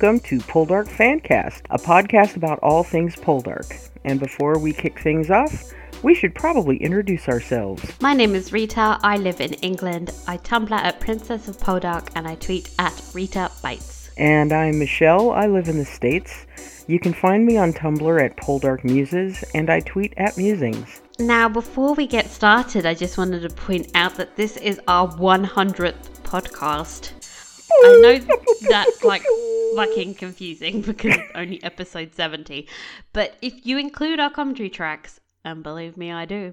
welcome to Poldark Fancast, a podcast about all things Poldark. And before we kick things off, we should probably introduce ourselves. My name is Rita. I live in England. I Tumblr at Princess of Poldark and I tweet at Rita Bites. And I'm Michelle. I live in the States. You can find me on Tumblr at Poldark Muses, and I tweet at Musings. Now, before we get started, I just wanted to point out that this is our 100th podcast. I know that's like fucking confusing because it's only episode 70. But if you include our commentary tracks, and believe me, I do,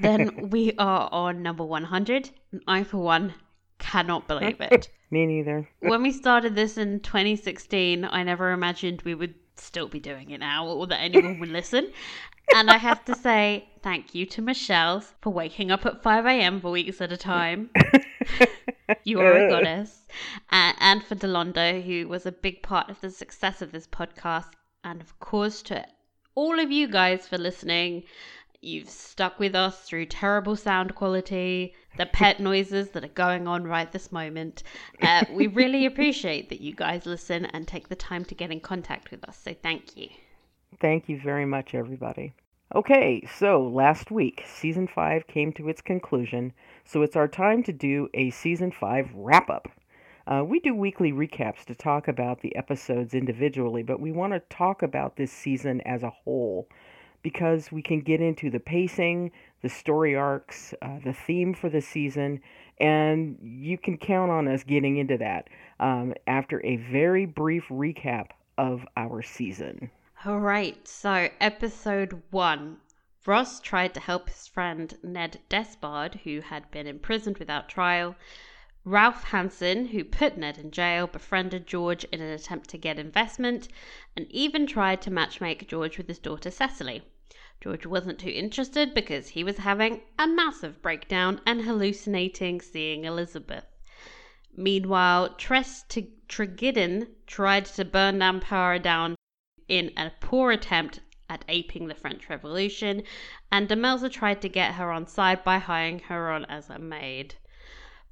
then we are on number 100. And I, for one, cannot believe it. Me neither. when we started this in 2016, I never imagined we would still be doing it now or that anyone would listen. And I have to say thank you to Michelle for waking up at 5 a.m. for weeks at a time. you are a goddess. And, and for Delondo, who was a big part of the success of this podcast. And of course, to all of you guys for listening. You've stuck with us through terrible sound quality, the pet noises that are going on right this moment. Uh, we really appreciate that you guys listen and take the time to get in contact with us. So thank you. Thank you very much, everybody. Okay, so last week, season 5 came to its conclusion, so it's our time to do a season 5 wrap up. Uh, we do weekly recaps to talk about the episodes individually, but we want to talk about this season as a whole because we can get into the pacing, the story arcs, uh, the theme for the season, and you can count on us getting into that um, after a very brief recap of our season. All right, so episode one. Ross tried to help his friend Ned Despard, who had been imprisoned without trial. Ralph Hanson, who put Ned in jail, befriended George in an attempt to get investment and even tried to matchmake George with his daughter Cecily. George wasn't too interested because he was having a massive breakdown and hallucinating seeing Elizabeth. Meanwhile, Tess Tregidden tried to burn Nampara down in a poor attempt at aping the French Revolution, and Demelza tried to get her on side by hiring her on as a maid.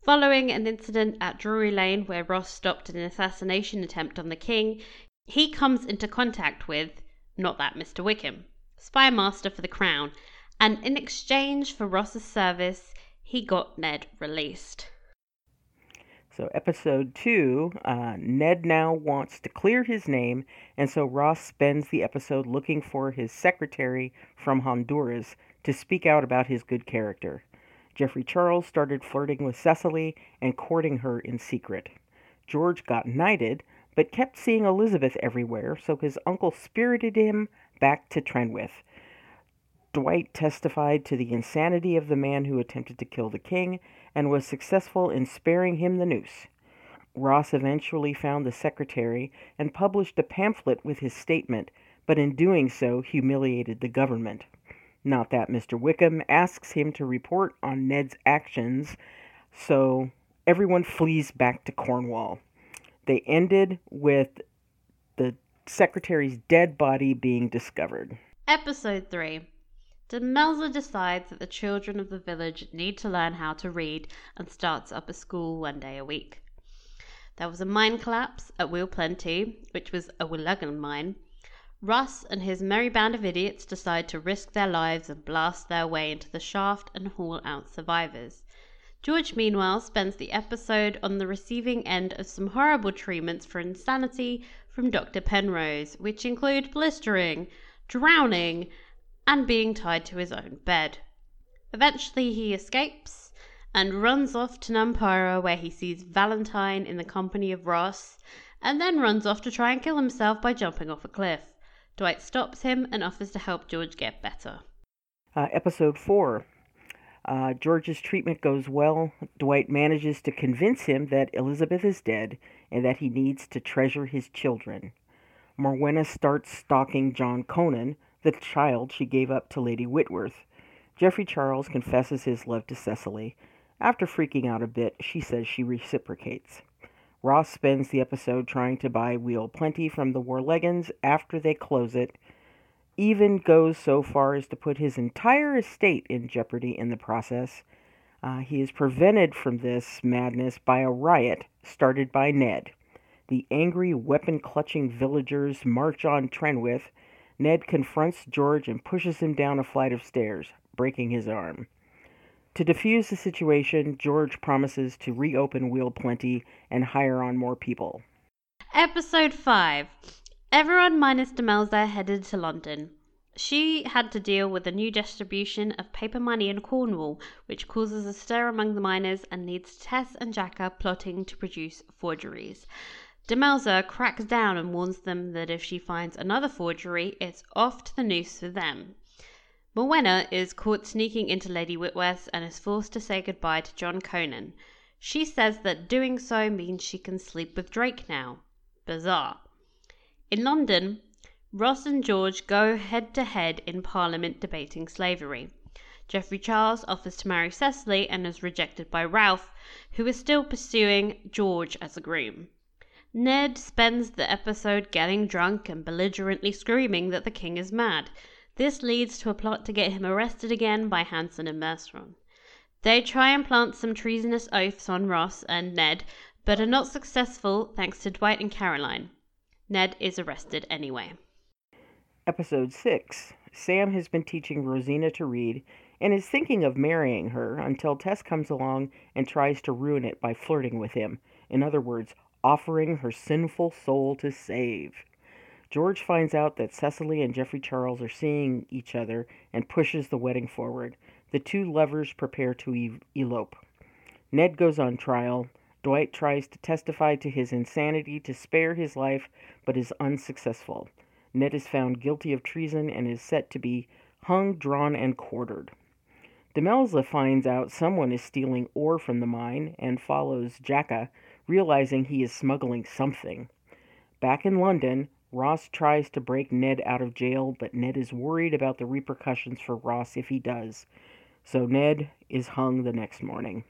Following an incident at Drury Lane where Ross stopped an assassination attempt on the king, he comes into contact with, not that Mr. Wickham, spy master for the crown, and in exchange for Ross's service, he got Ned released. So, episode two uh, Ned now wants to clear his name, and so Ross spends the episode looking for his secretary from Honduras to speak out about his good character. Geoffrey Charles started flirting with Cecily and courting her in secret. George got knighted, but kept seeing Elizabeth everywhere, so his uncle spirited him back to Trenwith. Dwight testified to the insanity of the man who attempted to kill the king and was successful in sparing him the noose. Ross eventually found the secretary and published a pamphlet with his statement, but in doing so humiliated the government. Not that Mr. Wickham asks him to report on Ned's actions, so everyone flees back to Cornwall. They ended with the secretary's dead body being discovered. Episode 3 Demelza decides that the children of the village need to learn how to read and starts up a school one day a week. There was a mine collapse at Wheal Plenty, which was a Warleggan mine. Ross and his merry band of idiots decide to risk their lives and blast their way into the shaft and haul out survivors. George, meanwhile, spends the episode on the receiving end of some horrible treatments for insanity from Dr. Penrose, which include blistering, drowning, and being tied to his own bed. Eventually, he escapes and runs off to Nampara, where he sees Valentine in the company of Ross, and then runs off to try and kill himself by jumping off a cliff. Dwight stops him and offers to help George get better. Uh, episode 4 uh, George's treatment goes well. Dwight manages to convince him that Elizabeth is dead and that he needs to treasure his children. Morwenna starts stalking John Conan, the child she gave up to Lady Whitworth. Geoffrey Charles confesses his love to Cecily. After freaking out a bit, she says she reciprocates. Ross spends the episode trying to buy Wheal Plenty from the Warleggans after they close it even goes so far as to put his entire estate in jeopardy in the process. Uh, he is prevented from this madness by a riot started by Ned. the angry, weapon clutching villagers march on Trenwith, Ned confronts George and pushes him down a flight of stairs, breaking his arm. To defuse the situation, George promises to reopen Wheal Plenty and hire on more people. Episode 5 Everyone minus Demelza headed to London. She had to deal with the new distribution of paper money in Cornwall, which causes a stir among the miners and leads Tess and Jacka plotting to produce forgeries. Demelza cracks down and warns them that if she finds another forgery, it's off to the noose for them. Morwenna is caught sneaking into Lady Whitworth's and is forced to say goodbye to John Conan. She says that doing so means she can sleep with Drake now. Bizarre. In London, Ross and George go head to head in Parliament debating slavery. Geoffrey Charles offers to marry Cecily and is rejected by Ralph, who is still pursuing George as a groom. Ned spends the episode getting drunk and belligerently screaming that the king is mad. This leads to a plot to get him arrested again by Hanson and Merceron. They try and plant some treasonous oaths on Ross and Ned, but are not successful thanks to Dwight and Caroline. Ned is arrested anyway. Episode 6 Sam has been teaching Rosina to read and is thinking of marrying her until Tess comes along and tries to ruin it by flirting with him. In other words, offering her sinful soul to save. George finds out that Cecily and Geoffrey Charles are seeing each other and pushes the wedding forward. The two lovers prepare to elope. Ned goes on trial. Dwight tries to testify to his insanity to spare his life, but is unsuccessful. Ned is found guilty of treason and is set to be hung, drawn, and quartered. Demelza finds out someone is stealing ore from the mine and follows Jacka, realizing he is smuggling something. Back in London, Ross tries to break Ned out of jail, but Ned is worried about the repercussions for Ross if he does, so Ned is hung the next morning.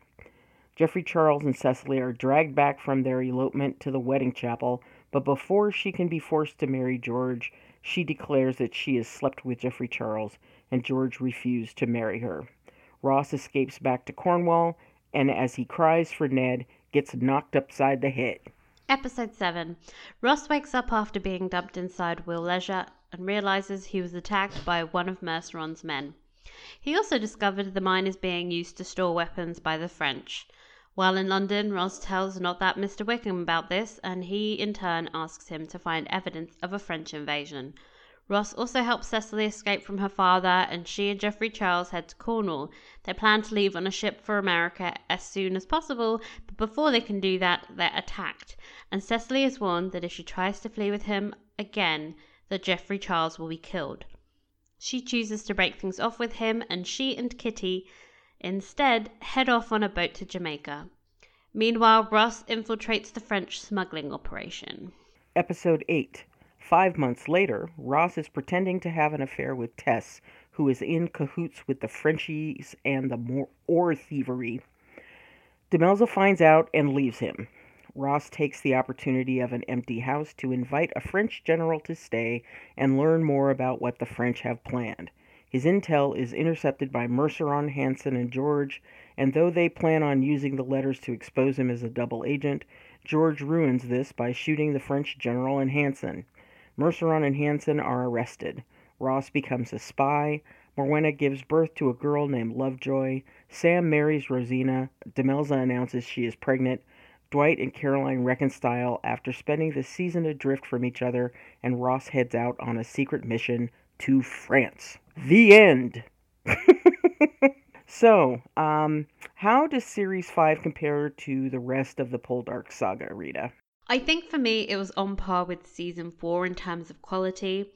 Geoffrey Charles and Cecily are dragged back from their elopement to the wedding chapel but before she can be forced to marry George, she declares that she has slept with Geoffrey Charles, and George refused to marry her. Ross escapes back to Cornwall, and as he cries for Ned, gets knocked upside the head. Episode 7 Ross wakes up after being dumped inside Wheal Leisure and realizes he was attacked by one of Merceron's men. He also discovered the mine is being used to store weapons by the French. While in London, Ross tells not that Mr. Wickham about this, and he in turn asks him to find evidence of a French invasion. Ross also helps Cecily escape from her father, and she and Geoffrey Charles head to Cornwall. They plan to leave on a ship for America as soon as possible, but before they can do that, they're attacked, and Cecily is warned that if she tries to flee with him again, that Geoffrey Charles will be killed. She chooses to break things off with him, and she and Kitty instead head off on a boat to Jamaica. Meanwhile, Ross infiltrates the French smuggling operation. Episode 8 Five months later, Ross is pretending to have an affair with Tess, who is in cahoots with the Frenchies and the ore thievery. Demelza finds out and leaves him. Ross takes the opportunity of an empty house to invite a French general to stay and learn more about what the French have planned. His intel is intercepted by Merceron, Hanson, and George, and though they plan on using the letters to expose him as a double agent, George ruins this by shooting the French general and Hanson. Merceron and Hanson are arrested. Ross becomes a spy. Morwenna gives birth to a girl named Lovejoy. Sam marries Rosina. Demelza announces she is pregnant. Dwight and Caroline reconcile after spending the season adrift from each other, and Ross heads out on a secret mission to France. The end. so, um, how does Series 5 compare to the rest of the Poldark saga, Rita? I think for me, it was on par with Season 4 in terms of quality.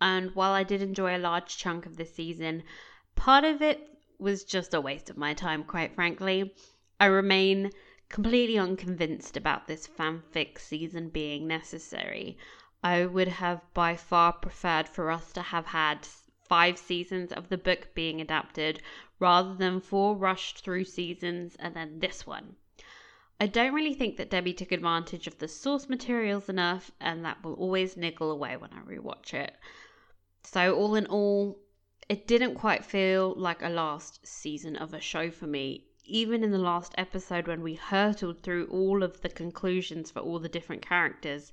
And while I did enjoy a large chunk of the season, part of it was just a waste of my time, quite frankly. I remain completely unconvinced about this fanfic season being necessary. I would have by far preferred for us to have had five seasons of the book being adapted rather than four rushed through seasons and then this one. I don't really think that Debbie took advantage of the source materials enough, and that will always niggle away when I rewatch it. So, all in all, it didn't quite feel like a last season of a show for me, even in the last episode when we hurtled through all of the conclusions for all the different characters,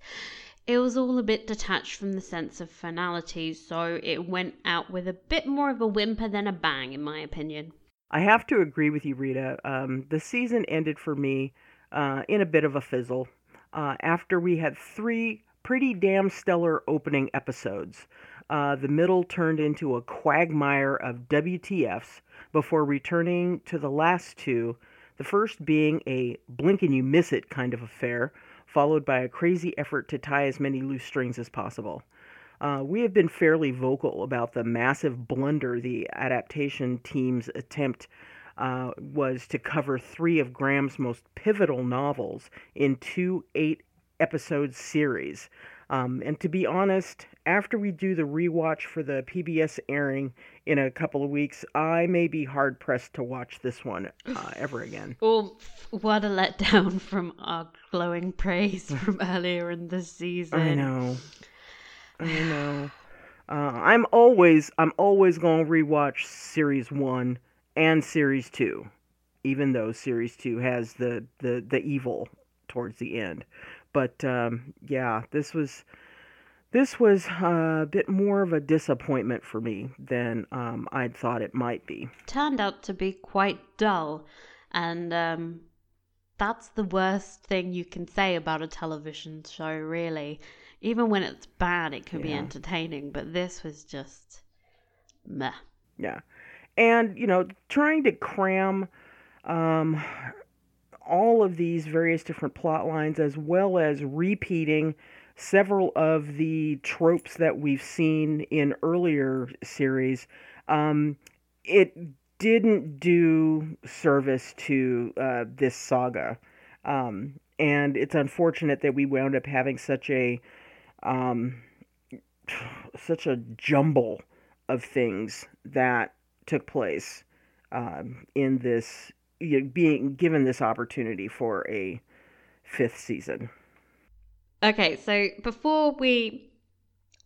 it was all a bit detached from the sense of finality, so it went out with a bit more of a whimper than a bang, in my opinion. I have to agree with you, Rita. Um, the season ended for me uh, in a bit of a fizzle uh, after we had three pretty damn stellar opening episodes. Uh, the middle turned into a quagmire of WTFs before returning to the last two, the first being a blink and you miss it kind of affair, followed by a crazy effort to tie as many loose strings as possible. Uh, we have been fairly vocal about the massive blunder the adaptation team's attempt uh, was to cover three of Graham's most pivotal novels in two eight episode series. Um, and to be honest, after we do the rewatch for the PBS airing in a couple of weeks, I may be hard pressed to watch this one uh, ever again. Well, what a letdown from our glowing praise from earlier in the season. I know. I know. Uh, I'm always I'm always gonna rewatch series one and series two, even though series two has the the the evil towards the end. But um, yeah, this was this was a bit more of a disappointment for me than um, I'd thought it might be. Turned out to be quite dull, and um, that's the worst thing you can say about a television show, really. Even when it's bad, it can yeah. be entertaining, but this was just meh. Yeah. And, you know, trying to cram um, all of these various different plot lines as well as repeating several of the tropes that we've seen in earlier series, um, it didn't do service to uh, this saga. Um, and it's unfortunate that we wound up having such a um, such a jumble of things that took place um, in this you know, being given this opportunity for a fifth season. Okay, so before we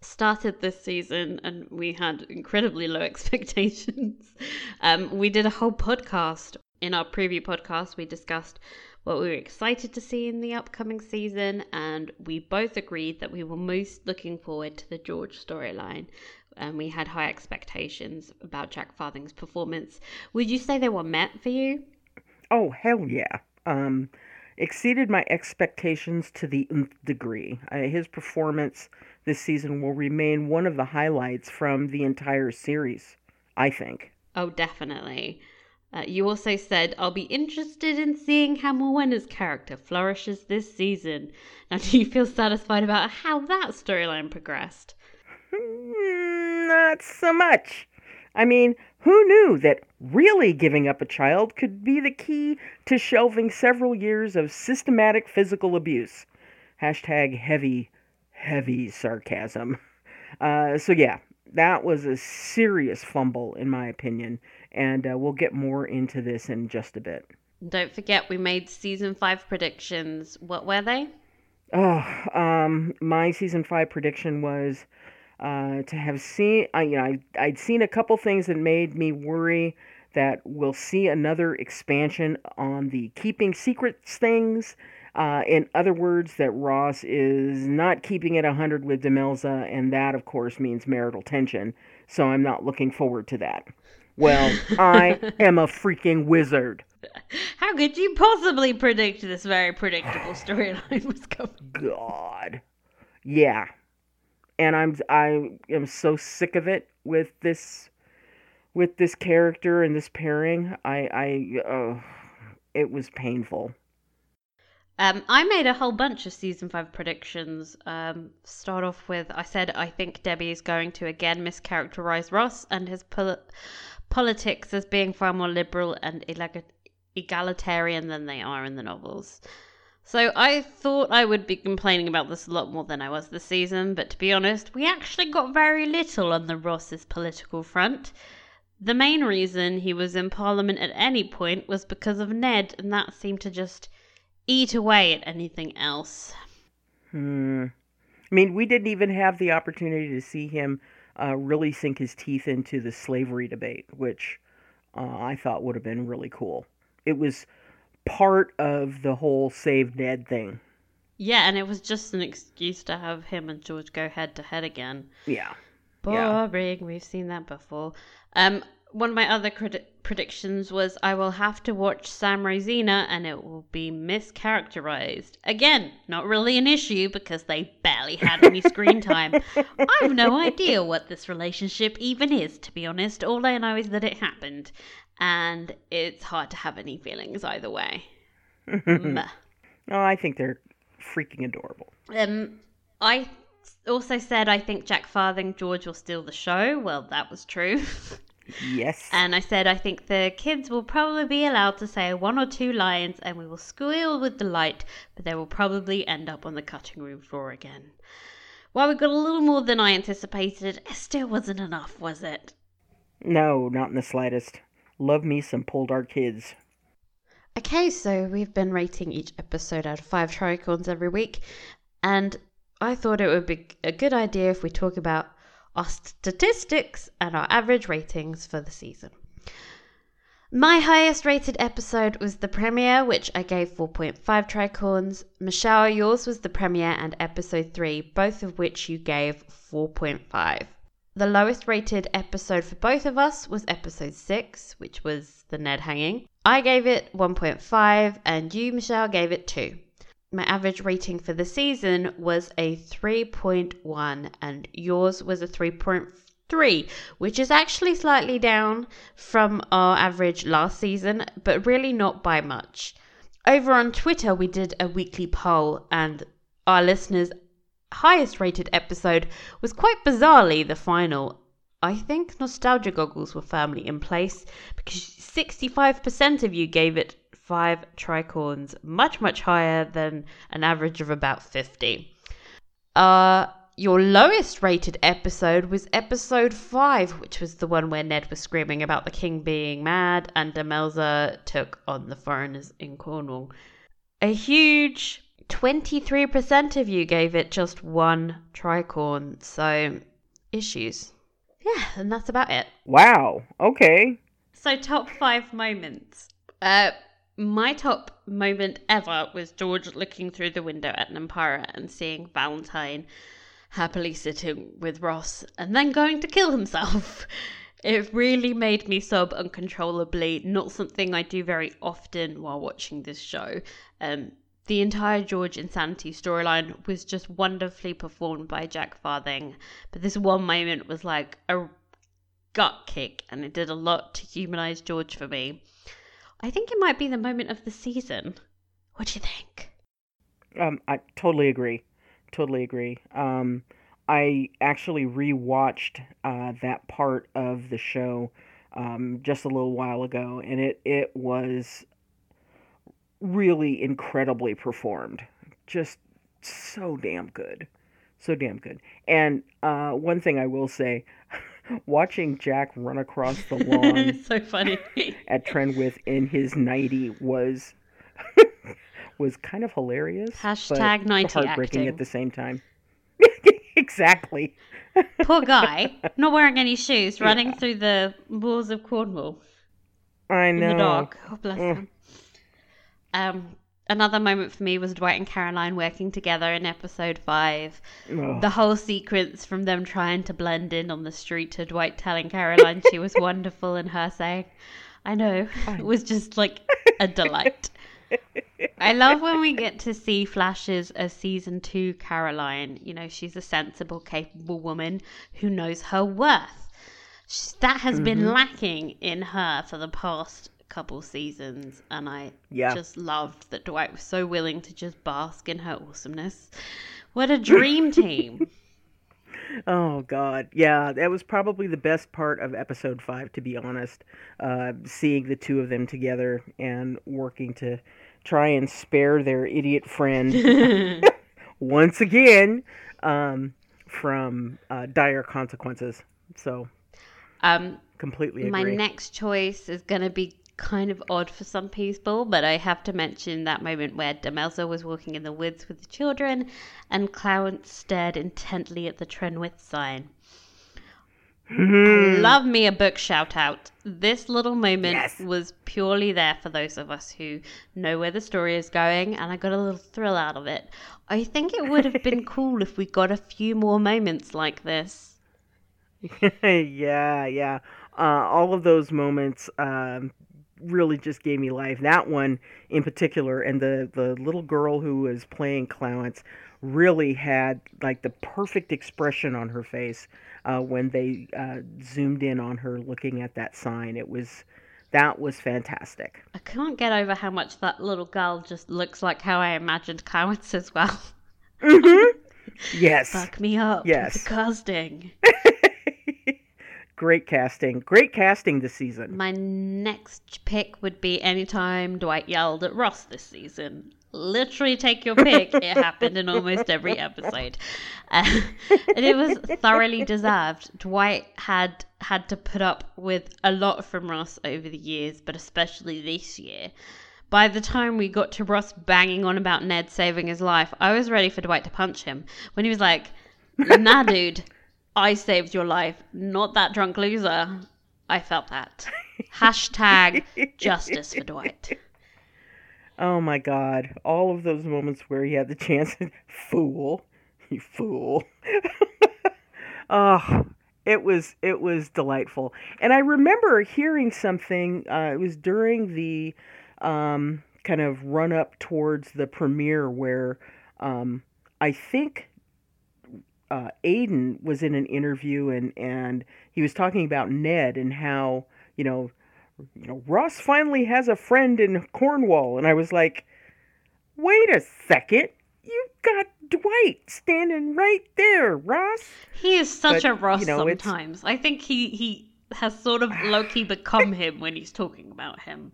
started this season and we had incredibly low expectations, um, we did a whole podcast. In our preview podcast, we discussed what we were excited to see in the upcoming season, and we both agreed that we were most looking forward to the George storyline. And we had high expectations about Jack Farthing's performance. Would you say they were met for you? Oh, hell yeah. Um, exceeded my expectations to the nth degree. Uh, his performance this season will remain one of the highlights from the entire series, I think. Oh, definitely. Uh, you also said, I'll be interested in seeing how Morwenna's character flourishes this season. Now, do you feel satisfied about how that storyline progressed? Not so much. I mean, who knew that really giving up a child could be the key to shelving several years of systematic physical abuse? Hashtag heavy, heavy sarcasm. Uh, so, yeah, that was a serious fumble, in my opinion, and uh, we'll get more into this in just a bit. Don't forget, we made season five predictions. What were they? Oh, um, my season five prediction was uh, to have seen, I, you know, I, I'd seen a couple things that made me worry that we'll see another expansion on the keeping secrets things. Uh, in other words, that Ross is not keeping it 100 with Demelza, and that, of course, means marital tension. So I'm not looking forward to that. Well, I am a freaking wizard. How could you possibly predict this very predictable storyline was coming? God. Yeah, and I'm I am so sick of it with this with this character and this pairing. I I uh, it was painful. Um, I made a whole bunch of season five predictions. Um, start off with I said I think Debbie is going to again mischaracterize Ross and his pol- politics as being far more liberal and egalitarian than they are in the novels. So I thought I would be complaining about this a lot more than I was this season, but to be honest, we actually got very little on the Ross's political front. The main reason he was in Parliament at any point was because of Ned, and that seemed to just eat away at anything else. Hmm. I mean, we didn't even have the opportunity to see him uh, really sink his teeth into the slavery debate, which uh, I thought would have been really cool. it was part of the whole save Ned thing. Yeah, and it was just an excuse to have him and George go head to head again. Yeah. Yeah. Boring. We've seen that before. Um, one of my other credi- predictions was I will have to watch Sam Rosina and it will be mischaracterized. Again, not really an issue because they barely had any screen time. I've no idea what this relationship even is, to be honest. All I know is that it happened, and it's hard to have any feelings either way. Oh, I think they're freaking adorable. Um, I also said I think Jack Farthing George will steal the show. Well, that was true. Yes. And I said, I think the kids will probably be allowed to say one or two lines and we will squeal with delight, but they will probably end up on the cutting room floor again. While we got a little more than I anticipated, it still wasn't enough, was it? no, not in the slightest. Love me some Poldark kids. Okay, so we've been rating each episode out of five tricorns every week, and I thought it would be a good idea if we talk about our statistics and our average ratings for the season. My highest rated episode was the premiere, which I gave 4.5 tricorns. Michelle, yours was the premiere and episode 3, both of which you gave 4.5. The lowest rated episode for both of us was episode 6, which was the Ned hanging. I gave it 1.5 and you, Michelle, gave it 2 my average rating for the season was a 3.1 and yours was a 3.3 which is actually slightly down from our average last season but really not by much over on twitter we did a weekly poll and our listeners highest rated episode was quite bizarrely the final I think nostalgia goggles were firmly in place because 65% of you gave it five tricorns, much, much higher than an average of about 50. Uh, your lowest rated episode was episode 5, which was the one where Ned was screaming about the king being mad and Demelza took on the foreigners in Cornwall. A huge 23% of you gave it just one tricorn, so issues. Yeah, and that's about it. Wow. Okay. So, top five moments. Uh, my top moment ever was George looking through the window at Nampara and seeing Valentine happily sitting with Ross and then going to kill himself. It really made me sob uncontrollably, not something I do very often while watching this show. Um, the entire George Insanity storyline was just wonderfully performed by Jack Farthing, but this one moment was like a gut kick and it did a lot to humanize George for me. I think it might be the moment of the season. What do you think? Um, I totally agree. Totally agree. Um, I actually rewatched uh, that part of the show um, just a little while ago, and it it was really incredibly performed. Just so damn good, so damn good. And uh, one thing I will say, watching Jack run across the lawn so funny. at Trenwith in his nighty was was kind of hilarious. Hashtag but 90 heartbreaking acting. at the same time. exactly. Poor guy, not wearing any shoes, running through the walls of Cornwall I know. in the dark. Oh, bless Ugh. him. Um, another moment for me was Dwight and Caroline working together in episode five. Ugh. The whole sequence from them trying to blend in on the street to Dwight telling Caroline she was wonderful and her saying, I know, it was just like a delight. I love when we get to see flashes of season two Caroline. You know, she's a sensible, capable woman who knows her worth. That has been lacking in her for the past couple seasons, and I Yeah. just loved that Dwight was so willing to just bask in her awesomeness. What a dream team! Oh God, yeah, that was probably the best part of episode five, to be honest. Uh, seeing the two of them together and working to try and spare their idiot friend once again um, from uh, dire consequences. So Um, completely My next choice is going to be kind of odd for some people, but I have to mention that moment where Demelza was walking in the woods with the children and Clowance stared intently at the Trenwith sign. Mhm. Love me a book shout out. This little moment Yes. was purely there for those of us who know where the story is going, and I got a little thrill out of it. I think it would have been cool if we got a few more moments like this. yeah, yeah. Uh, all of those moments um, really just gave me life. That one in particular, and the the little girl who was playing Clowance really had like the perfect expression on her face uh, when they uh, zoomed in on her looking at that sign. It was that was fantastic. I can't get over how much that little girl just looks like how I imagined Clowance as well. Mhm. yes. Fuck me up. Yes. The casting. Great casting. Great casting this season. My next pick would be anytime Dwight yelled at Ross this season. Literally take your pick. it happened in almost every episode. Uh, and it was thoroughly deserved. Dwight had had to put up with a lot from Ross over the years, but especially this year. By the time we got to Ross banging on about Ned saving his life, I was ready for Dwight to punch him. When he was like, nah, dude, I saved your life, not that drunk loser. I felt that. Hashtag justice for Dwight. Oh my god. All of those moments where he had the chance fool. You fool. oh, it was it was delightful. And I remember hearing something uh, it was during the um, kind of run up towards the premiere where um, I think uh, Aidan was in an interview and and he was talking about Ned and how you know you know Ross finally has a friend in Cornwall and I was like wait a second you've got Dwight standing right there Ross He is such But, a Ross you know, it's- sometimes. I think he, he has sort of low key become him when he's talking about him.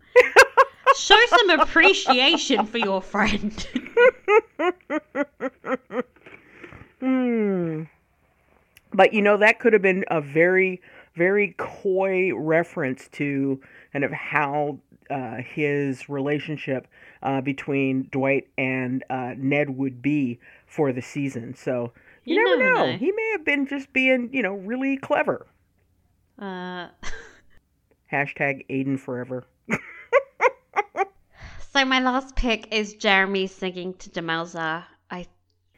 Show some appreciation for your friend. Hmm. But you know that could have been a very, very coy reference to kind of how uh, his relationship uh, between Dwight and uh, Ned would be for the season. So you, You never, never know. know. He may have been just being, you know, really clever. Uh, Hashtag Aidan forever. so my last pick is Jeremy singing to Demelza.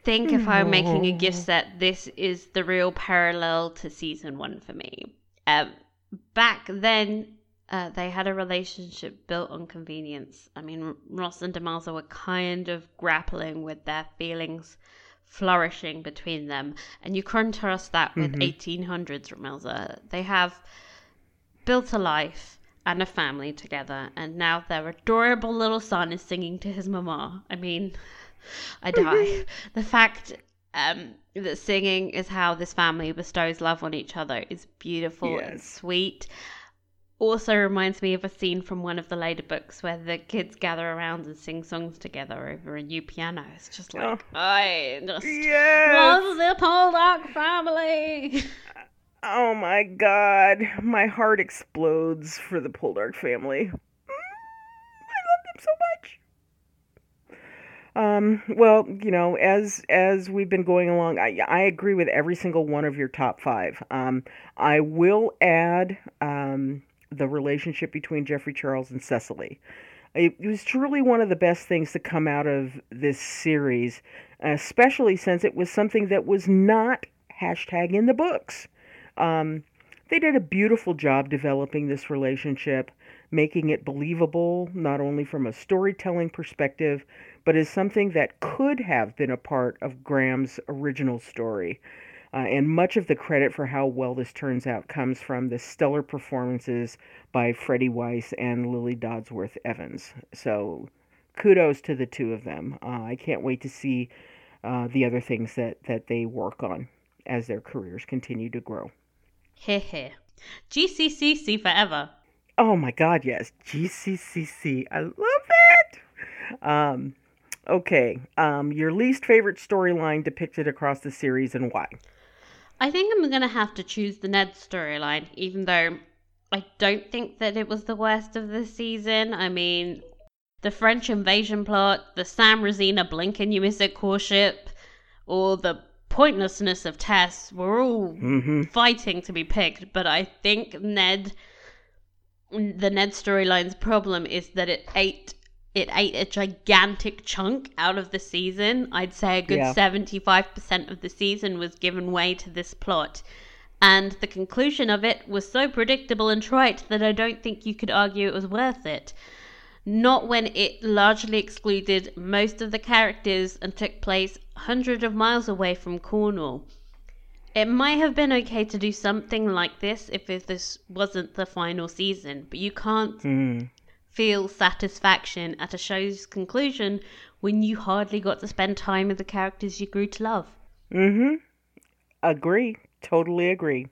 I think if I'm making a gift set, this is the real parallel to season one for me. Um, back then, uh, they had a relationship built on convenience. I mean, Ross and Demelza were kind of grappling with their feelings flourishing between them, and you contrast that with Mhm. 1800s Demelza. They have built a life and a family together, and now their adorable little son is singing to his mama. I mean, I die. the fact um, that singing is how this family bestows love on each other is beautiful and sweet. Also reminds me of a scene from one of the later books where the kids gather around and sing songs together over a new piano. It's just like, Oh. I just Yes. love the Poldark family. Oh my god. My heart explodes for the Poldark family. Mm, I love them so much. Um, well, you know, as as we've been going along, I I agree with every single one of your top five. Um, I will add um, the relationship between Geoffrey Charles and Cecily. It was truly one of the best things to come out of this series, especially since it was something that was not hashtag in the books. Um, they did a beautiful job developing this relationship, making it believable, not only from a storytelling perspective, but as something that could have been a part of Graham's original story. Uh, and much of the credit for how well this turns out comes from the stellar performances by Freddie Wise and Lily Dodsworth Evans. So kudos to the two of them. Uh, I can't wait to see uh, the other things that, that they work on as their careers continue to grow. Here, here. GCCC forever. Oh my God, yes, GCCC. I love it. Um, okay, um, your least favorite storyline depicted across the series and why? I think I'm gonna have to choose the Ned storyline, even though I don't think that it was the worst of the season. I mean, the French invasion plot, the Sam Rosina blink and you miss it courtship, or the pointlessness of Tess. We're all Mm-hmm. fighting to be picked, but I think Ned, the Ned storyline's problem is that it ate it ate a gigantic chunk out of the season. I'd say a good Yeah. seventy five percent of the season was given way to this plot. And the conclusion of it was so predictable and trite that I don't think you could argue it was worth it. Not when it largely excluded most of the characters and took place hundreds of miles away from Cornwall. It might have been okay to do something like this if it- this wasn't the final season, but you can't Mm. Feel satisfaction at a show's conclusion when you hardly got to spend time with the characters you grew to love. Mm-hmm. Agree. Totally agree.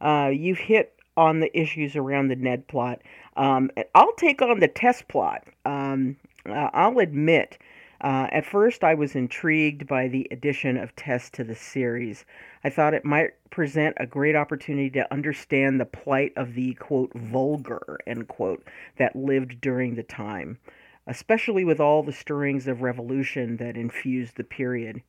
Uh, you've hit on the issues around the Ned plot. Um, I'll take on the Tess plot. Um, uh, I'll admit, uh, at first I was intrigued by the addition of Tess to the series. I thought it might present a great opportunity to understand the plight of the quote vulgar end quote that lived during the time, especially with all the stirrings of revolution that infused the period.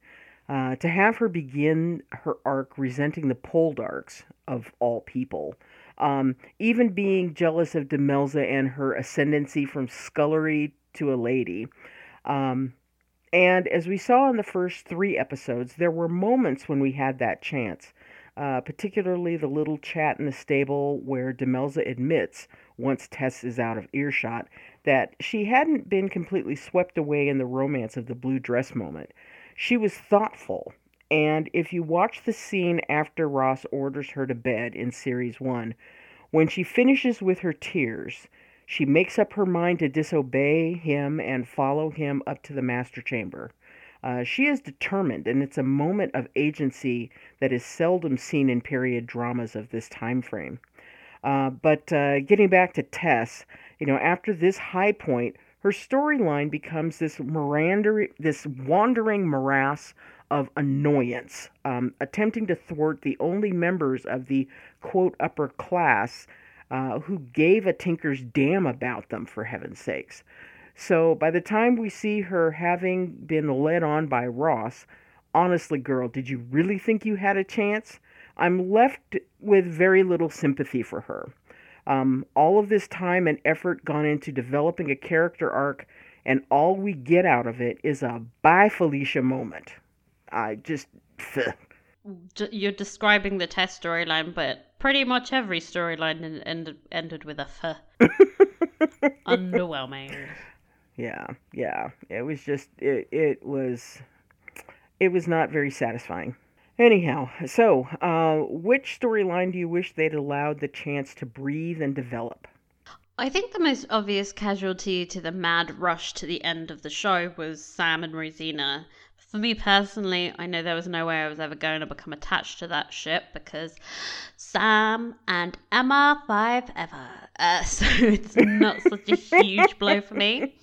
Uh, to have her begin her arc resenting the Poldarks, of all people, um, even being jealous of Demelza and her ascendancy from scullery to a lady. Um, and as we saw in the first three episodes, there were moments when we had that chance, uh, particularly the little chat in the stable where Demelza admits, once Tess is out of earshot, that she hadn't been completely swept away in the romance of the blue dress moment. She was thoughtful, and if you watch the scene after Ross orders her to bed in series one, when she finishes with her tears, she makes up her mind to disobey him and follow him up to the master chamber. Uh, she is determined, and it's a moment of agency that is seldom seen in period dramas of this time frame. Uh, but uh, getting back to Tess, you know, after this high point, her storyline becomes this Miranda, this wandering morass of annoyance, um, attempting to thwart the only members of the quote upper class uh, who gave a tinker's damn about them, for heaven's sakes. So by the time we see her having been led on by Ross, honestly, girl, did you really think you had a chance? I'm left with very little sympathy for her. Um, all of this time and effort gone into developing a character arc, and all we get out of it is a bye Felicia moment. I just. You're describing the Tess storyline, but pretty much every storyline en- ended ended with a f. Underwhelming. Yeah, yeah. It was just it it was it was not very satisfying. Anyhow, so uh, which storyline do you wish they'd allowed the chance to breathe and develop? I think the most obvious casualty to the mad rush to the end of the show was Sam and Rosina. For me personally, I know there was no way I was ever going to become attached to that ship because Sam and Emma five ever. Uh, so it's not such a huge blow for me.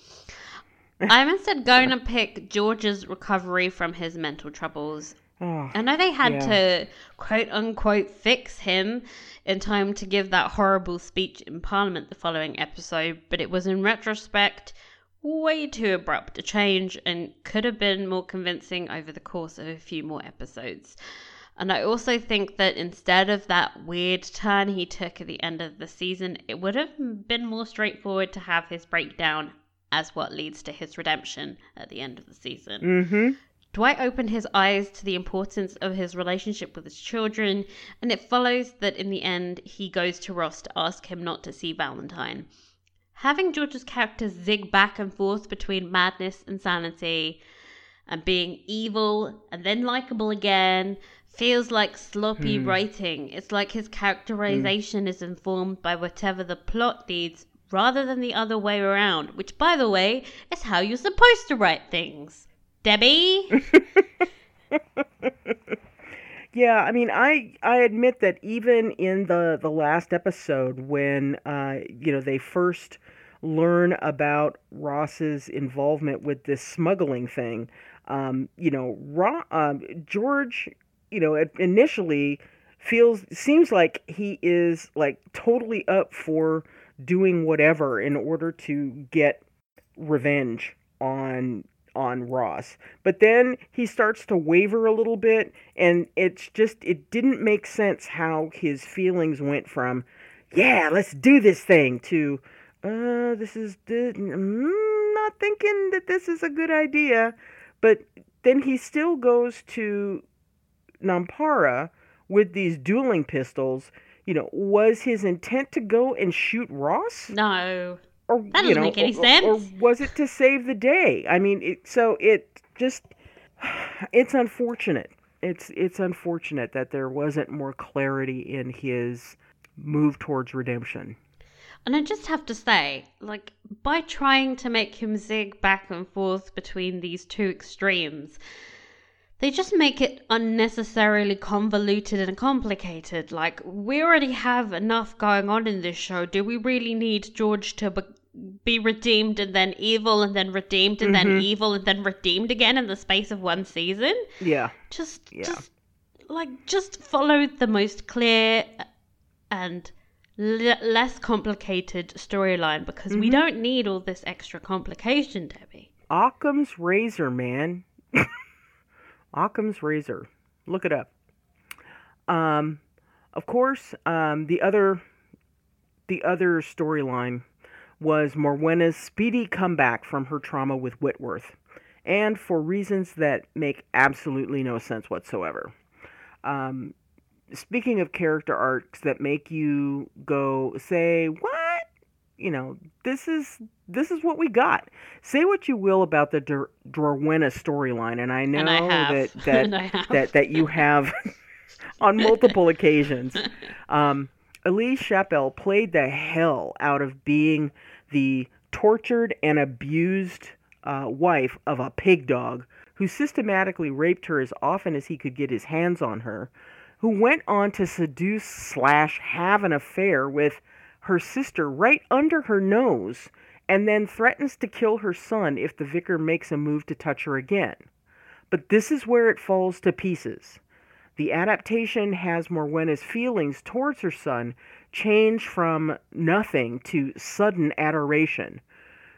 I'm instead going to pick George's recovery from his mental troubles. Oh, I know they had Yeah. to quote unquote fix him in time to give that horrible speech in Parliament the following episode, but it was in retrospect way too abrupt a change and could have been more convincing over the course of a few more episodes. And I also think that instead of that weird turn he took at the end of the season, it would have been more straightforward to have his breakdown as what leads to his redemption at the end of the season. mm-hmm. Dwight opened his eyes to the importance of his relationship with his children, and it follows that in the end, he goes to Ross to ask him not to see Valentine. Having George's character zig back and forth between madness and sanity, and being evil and then likable again, feels like sloppy Hmm. writing. It's like his characterization is informed by whatever the plot needs rather than the other way around, which, by the way, is how you're supposed to write things. Debbie? Yeah, I mean, I I admit that even in the the last episode when uh you know they first learn about Ross's involvement with this smuggling thing, um you know, Ro- um, George, you know, initially feels seems like he is like totally up for doing whatever in order to get revenge on on Ross. But then he starts to waver a little bit, and it's just, it didn't make sense how his feelings went from, yeah, let's do this thing, to, uh, this is, mm, not thinking that this is a good idea. But then he still goes to Nampara with these dueling pistols. You know, was his intent to go and shoot Ross? No. Or, That doesn't you know, make any or- or- sense. Or was it to save the day? I mean, it, so it just, it's unfortunate. It's it's unfortunate that there wasn't more clarity in his move towards redemption. And I just have to say, like, by trying to make him zig back and forth between these two extremes, they just make it unnecessarily convoluted and complicated. Like, we already have enough going on in this show. Do we really need George to be, be redeemed and then evil and then redeemed and then Mhm. evil and then redeemed again in the space of one season? Yeah. Just, Yeah. just like, just follow the most clear and l- less complicated storyline because we Mhm. don't need all this extra complication, Debbie. Occam's razor, man. Occam's razor. Look it up. Um, of course, um, the other the other storyline was Morwenna's speedy comeback from her trauma with Whitworth, and for reasons that make absolutely no sense whatsoever. Um, speaking of character arcs that make you go say what? You know this is this is what we got. Say what you will about the Dor- Dorwena storyline and i know and I that that that that you have on multiple occasions. Um Ellise Chappell played the hell out of being the tortured and abused uh, wife of a pig dog who systematically raped her as often as he could get his hands on her who went on to seduce slash have an affair with her sister right under her nose and then threatens to kill her son if the vicar makes a move to touch her again. But this is where it falls to pieces. The adaptation has Morwenna's feelings towards her son change from nothing to sudden adoration.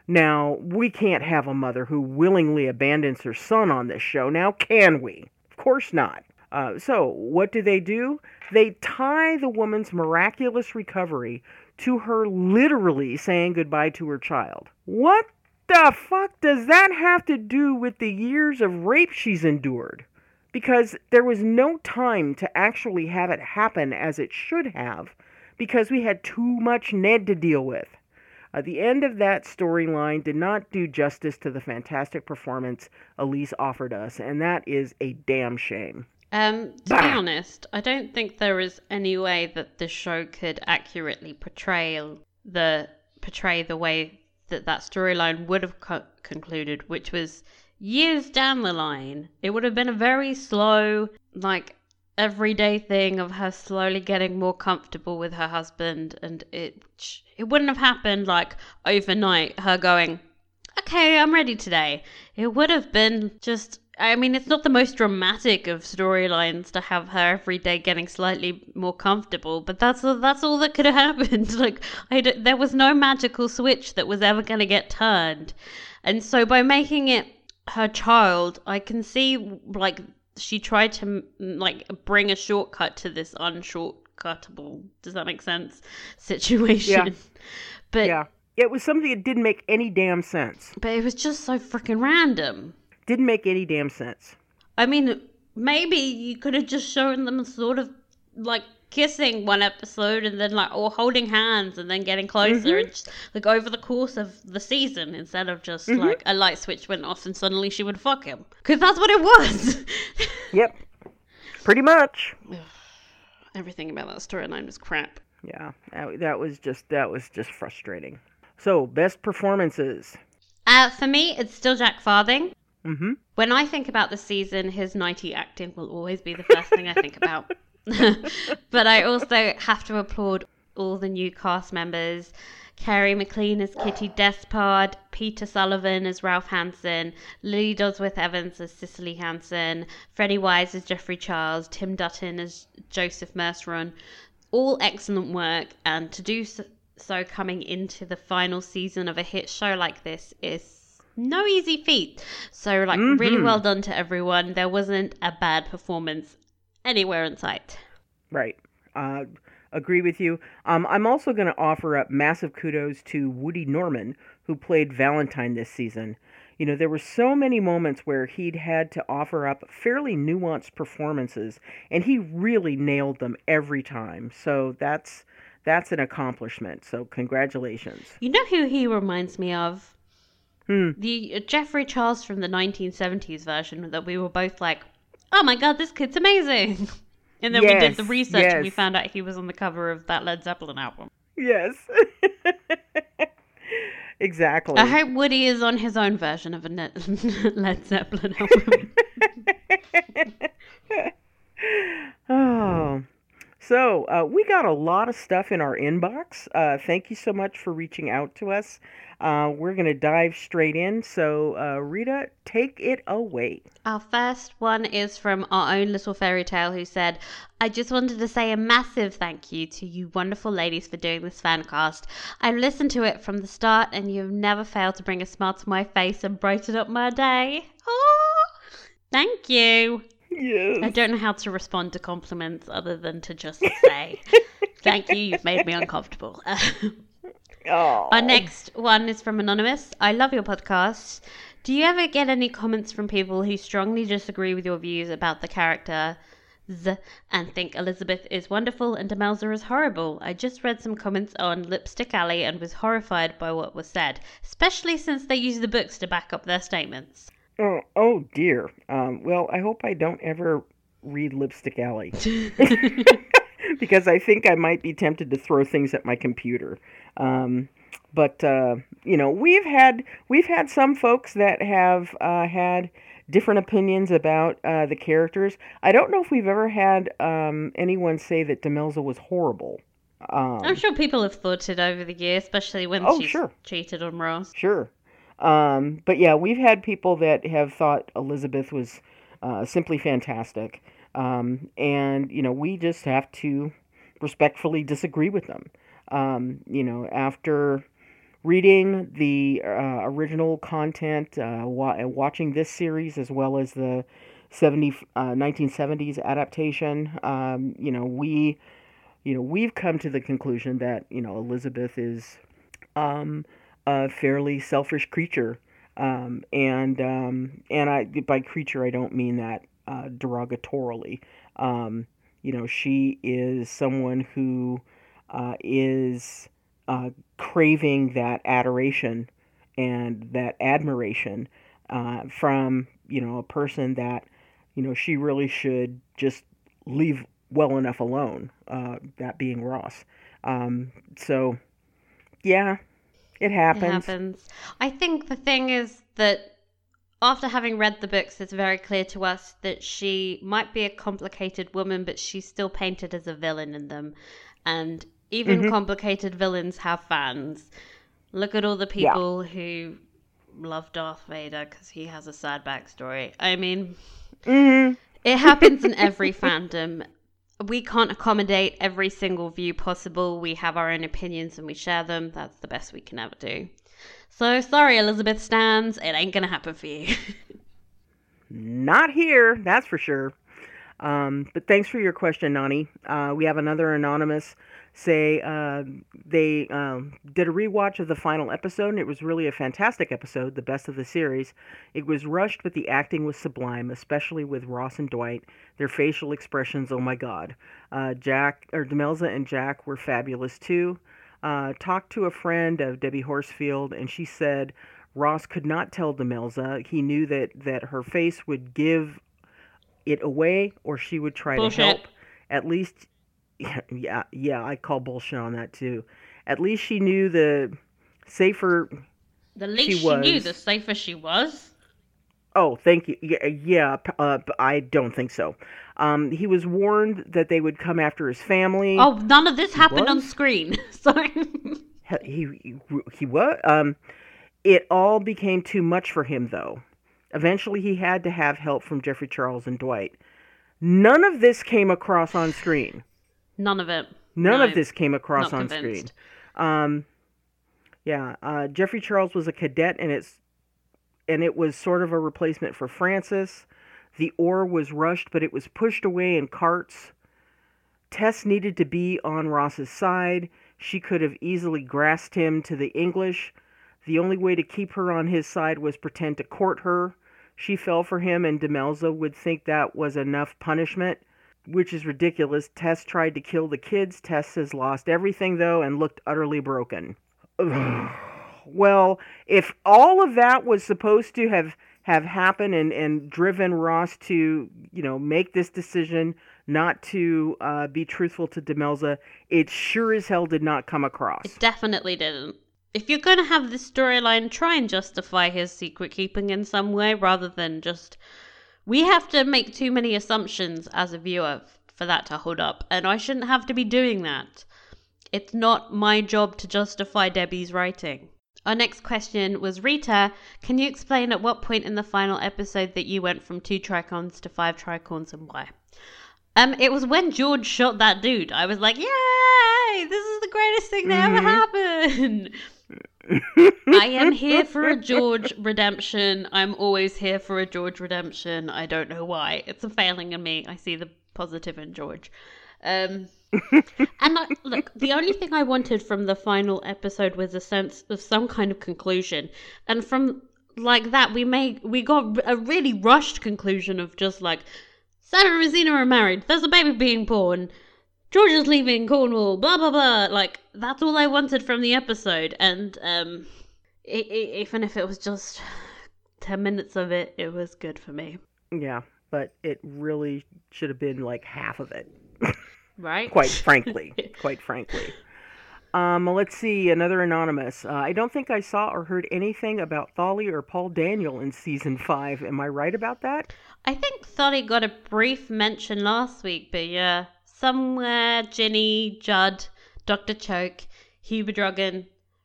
Now, we can't have a mother who willingly abandons her son on this show, now can we? Of course not. Uh, so, what do they do? They tie the woman's miraculous recovery to her literally saying goodbye to her child. What the fuck does that have to do with the years of rape she's endured? Because there was no time to actually have it happen as it should have, because we had too much Ned to deal with. Uh, the end of that storyline did not do justice to the fantastic performance Ellise offered us, and that is a damn shame. Um, to be honest, I don't think there is any way that the show could accurately portray the portray the way that that storyline would have co- concluded, which was years down the line. It would have been a very slow, like everyday thing of her slowly getting more comfortable with her husband, and it it wouldn't have happened like overnight. Her going, okay, I'm ready today. It would have been just. I mean, it's not the most dramatic of storylines to have her every day getting slightly more comfortable, but that's that's all that could have happened. like, there was no magical switch that was ever going to get turned, and so by making it her child, I can see like she tried to like bring a shortcut to this unshortcuttable. Does that make sense? Situation. But yeah. It was something that didn't make any damn sense. but it was just so freaking random. Didn't make any damn sense. I mean, maybe you could have just shown them sort of like kissing one episode and then like or holding hands and then getting closer and just like over the course of the season instead of just like a light switch went off and suddenly she would fuck him because that's what it was. Yep. Pretty much. Everything about that storyline was crap. Yeah. That, that was just that was just frustrating. So, best performances. Uh, for me, it's still Jack Farthing. Mm-hmm. When I think about the season, his 90 acting will always be the first thing I think about. but I also have to applaud all the new cast members. Kerri McLean as Kitty Despard, Peter Sullivan as Ralph Hanson, Lily Dosworth Evans as Cecily Hanson, Freddie Wise as Geoffrey Charles, Tim Dutton as Joseph Merceron. All excellent work, and to do so, so coming into the final season of a hit show like this is no easy feat. So, like, really mm-hmm. well done to everyone. There wasn't a bad performance anywhere in sight. Right. Uh, agree with you. Um, I'm also going to offer up massive kudos to Woody Norman, who played Valentine this season. You know, there were so many moments where he'd had to offer up fairly nuanced performances, and he really nailed them every time. So that's that's an accomplishment. So congratulations. You know who he reminds me of? Hmm. The uh, Geoffrey Charles from the 1970s version that we were both like, oh my god, this kid's amazing. And then we did the Yes, research and we found out he was on the cover of that Led Zeppelin album. Yes. exactly. I hope Woody is on his own version of a Led Zeppelin album. Oh. So, uh, we got a lot of stuff in our inbox. Uh, thank you so much for reaching out to us. Uh, we're going to dive straight in. So, uh, Rita, take it away. Our first one is from our own little fairy tale who said, I just wanted to say a massive thank you to you wonderful ladies for doing this fan cast. I've listened to it from the start and you've never failed to bring a smile to my face and brighten up my day. Oh, thank you. I don't know how to respond to compliments other than to just say, thank you, you've made me uncomfortable. Oh. Our next one is from Anonymous. I love your podcast. Do you ever get any comments from people who strongly disagree with your views about the character Z and think Elizabeth is wonderful and Demelza is horrible? I just read some comments on Lipstick Alley and was horrified by what was said, especially since they use the books to back up their statements. Oh, oh dear. Um, well, I hope I don't ever read Lipstick Alley because I think I might be tempted to throw things at my computer. Um, but uh, you know, we've had we've had some folks that have uh, had different opinions about uh, the characters. I don't know if we've ever had um, anyone say that Demelza was horrible. Um, I'm sure people have thought it over the years, especially when Oh, she's sure. cheated on Ross. Sure. Um, but yeah, we've had people that have thought Elizabeth was uh, simply fantastic. Um, and, you know, we just have to respectfully disagree with them. Um, you know, after reading the uh, original content, uh, wa- watching this series as well as the 70, uh, 1970s adaptation, um, you know, we, you know, we've come to the conclusion that, you know, Elizabeth is um, a fairly selfish creature. Um, and um, and I by creature I don't mean that uh, derogatorily. Um, you know, she is someone who uh, is uh, craving that adoration and that admiration uh, from you know a person that you know she really should just leave well enough alone. Uh, that being Ross. Um, so yeah, it happens. It happens. I think the thing is that after having read the books, it's very clear to us that she might be a complicated woman, but she's still painted as a villain in them. And even Mhm. complicated villains have fans. Look at all the Yeah. people who love Darth Vader because he has a sad backstory. I mean, hmm it happens in every fandom. We can't accommodate every single view possible. We have our own opinions and we share them. That's the best we can ever do. So sorry, Elizabeth Stans, it ain't gonna happen for you. Not here, that's for sure. Um, but thanks for your question, Nani. Uh, we have another anonymous say uh, they um, did a rewatch of the final episode, and it was really a fantastic episode, the best of the series. It was rushed, but the acting was sublime, especially with Ross and Dwight. Their facial expressions, oh my God. Uh, Jack or Demelza and Jack were fabulous too. Uh, talked to a friend of Debbie Horsfield, and she said Ross could not tell Demelza. He knew that that her face would give it away, or she would try Bullshit. to help. At least, yeah, yeah, I call bullshit on that too. At least she knew the safer. the least She she, knew, the safer she was. Oh, thank you. Yeah, yeah uh, I don't think so. Um, he was warned that they would come after his family. Oh, none of this happened on screen. Sorry. he he, he was um it all became too much for him though eventually he had to have help from Geoffrey Charles and dwight none of this came across on screen None of it. none No, of this came across on screen um yeah uh, Geoffrey Charles was a cadet and it's and it was sort of a replacement for Francis. The ore was rushed, but it was pushed away in carts. Tess needed to be on Ross's side. She could have easily grasped him to the English. The only way to keep her on his side was pretend to court her. She fell for him, and Demelza would think that was enough punishment, which is ridiculous. Tess tried to kill the kids. Tess has lost everything, though, and looked utterly broken. well, if all of that was supposed to have have happened and, and driven Ross to, you know, make this decision not to uh, be truthful to Demelza, it sure as hell did not come across. It definitely didn't. If you're going to have this storyline, try and justify his secret keeping in some way rather than just. We have to make too many assumptions as a viewer for that to hold up, and I shouldn't have to be doing that. It's not my job to justify Debbie's writing. Our next question was Rita, can you explain at what point in the final episode that you went from two tricorns to five tricorns and why? Um, it was when George shot that dude. I was like, "Yay! This is the greatest thing to ever happen." I am here for a George redemption. I'm always here for a George redemption. I don't know why. It's a failing in me. I see the positive in George. Um, and I, look, the only thing I wanted from the final episode was a sense of some kind of conclusion, and from like that, we made we got a really rushed conclusion of just like Sam and Rosina are married. There's a baby being born. George is leaving Cornwall. Blah blah blah. Like that's all I wanted from the episode, and um, it, it, even if it was just ten minutes of it, it was good for me. Yeah, but it really should have been like half of it. Right? quite frankly. quite frankly. Um, let's see, another anonymous. Uh, I don't think I saw or heard anything about Thali or Paul Daniel in season five. Am I right about that? I think Thali got a brief mention last week, but yeah, somewhere Jinny, Jud, Dr. Choake, Hugh Bodrugan,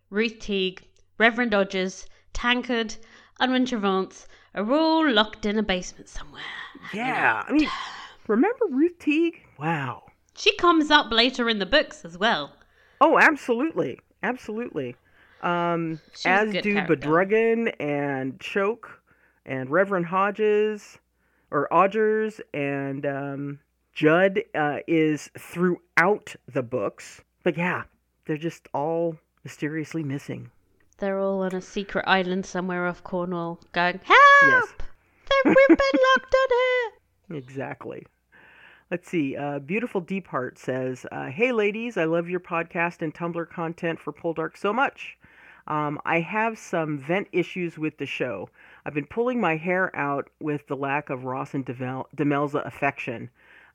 Ruth Teague, Reverend Dodgers, Tankard, Unwin Trevance are all locked in a basement somewhere. Yeah, I mean, remember Ruth Teague? Wow. She comes up later in the books as well. Oh, absolutely, absolutely. Um, as do character. Bodrugan and Choake and Reverend Hodges or Odgers and um, Jud uh, is throughout the books. But yeah, they're just all mysteriously missing. They're all on a secret island somewhere off Cornwall going, Help! They've- We've been locked in here! Exactly. Let's see. Uh, Beautiful Deep Heart says, uh, "Hey ladies, I love your podcast and Tumblr content for Poldark so much. Um, I have some vent issues with the show. I've been pulling my hair out with the lack of Ross and Devel- Demelza affection.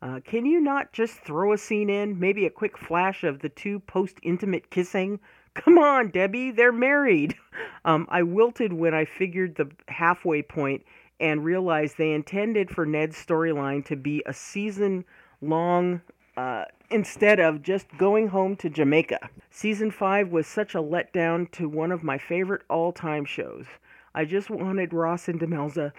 Uh, can you not just throw a scene in? Maybe a quick flash of the two post-intimate kissing? Come on, Debbie, they're married. Um, I wilted when I figured the halfway point and realized they intended for Ned's storyline to be a season long uh, instead of just going home to Jamaica. Season 5 was such a letdown to one of my favorite all time shows. I just wanted Ross and Demelza,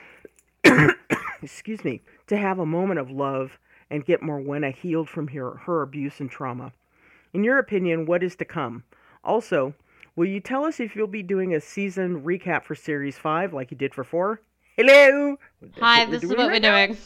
excuse me, to have a moment of love and get Morwenna healed from her, her abuse and trauma. In your opinion, what is to come? Also, will you tell us if you'll be doing a season recap for Series 5 like you did for 4? Hello! That's Hi, this is what right we're doing.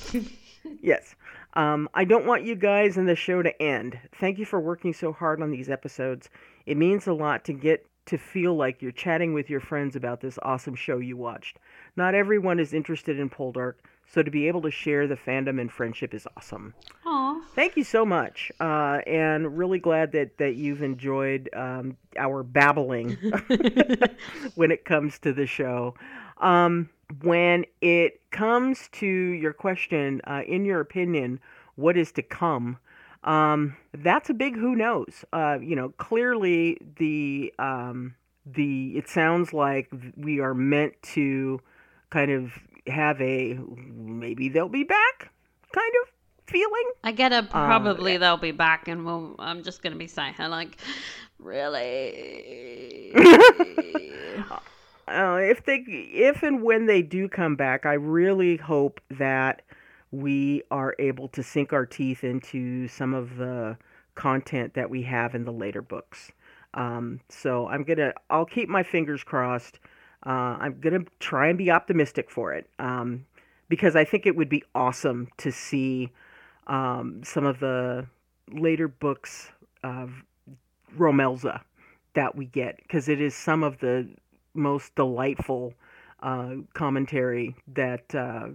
Yes. Um, I don't want you guys and the show to end. Thank you for working so hard on these episodes. It means a lot to get to feel like you're chatting with your friends about this awesome show you watched. Not everyone is interested in Poldark, so to be able to share the fandom and friendship is awesome. Aw. Thank you so much, uh, and really glad that, that you've enjoyed um, our babbling when it comes to the show. Um, when it comes to your question, uh, in your opinion, what is to come? Um, that's a big who knows. Uh, you know, clearly the um, the it sounds like we are meant to kind of have a maybe they'll be back kind of feeling. I get a probably they'll be back, and we'll, I'm just gonna be saying like, really. uh, if they if and when they do come back, I really hope that we are able to sink our teeth into some of the content that we have in the later books. Um, so I'm gonna I'll keep my fingers crossed. Uh, I'm gonna try and be optimistic for it um, because I think it would be awesome to see um, some of the later books of Romelza that we get because it is some of the most delightful uh, commentary that uh,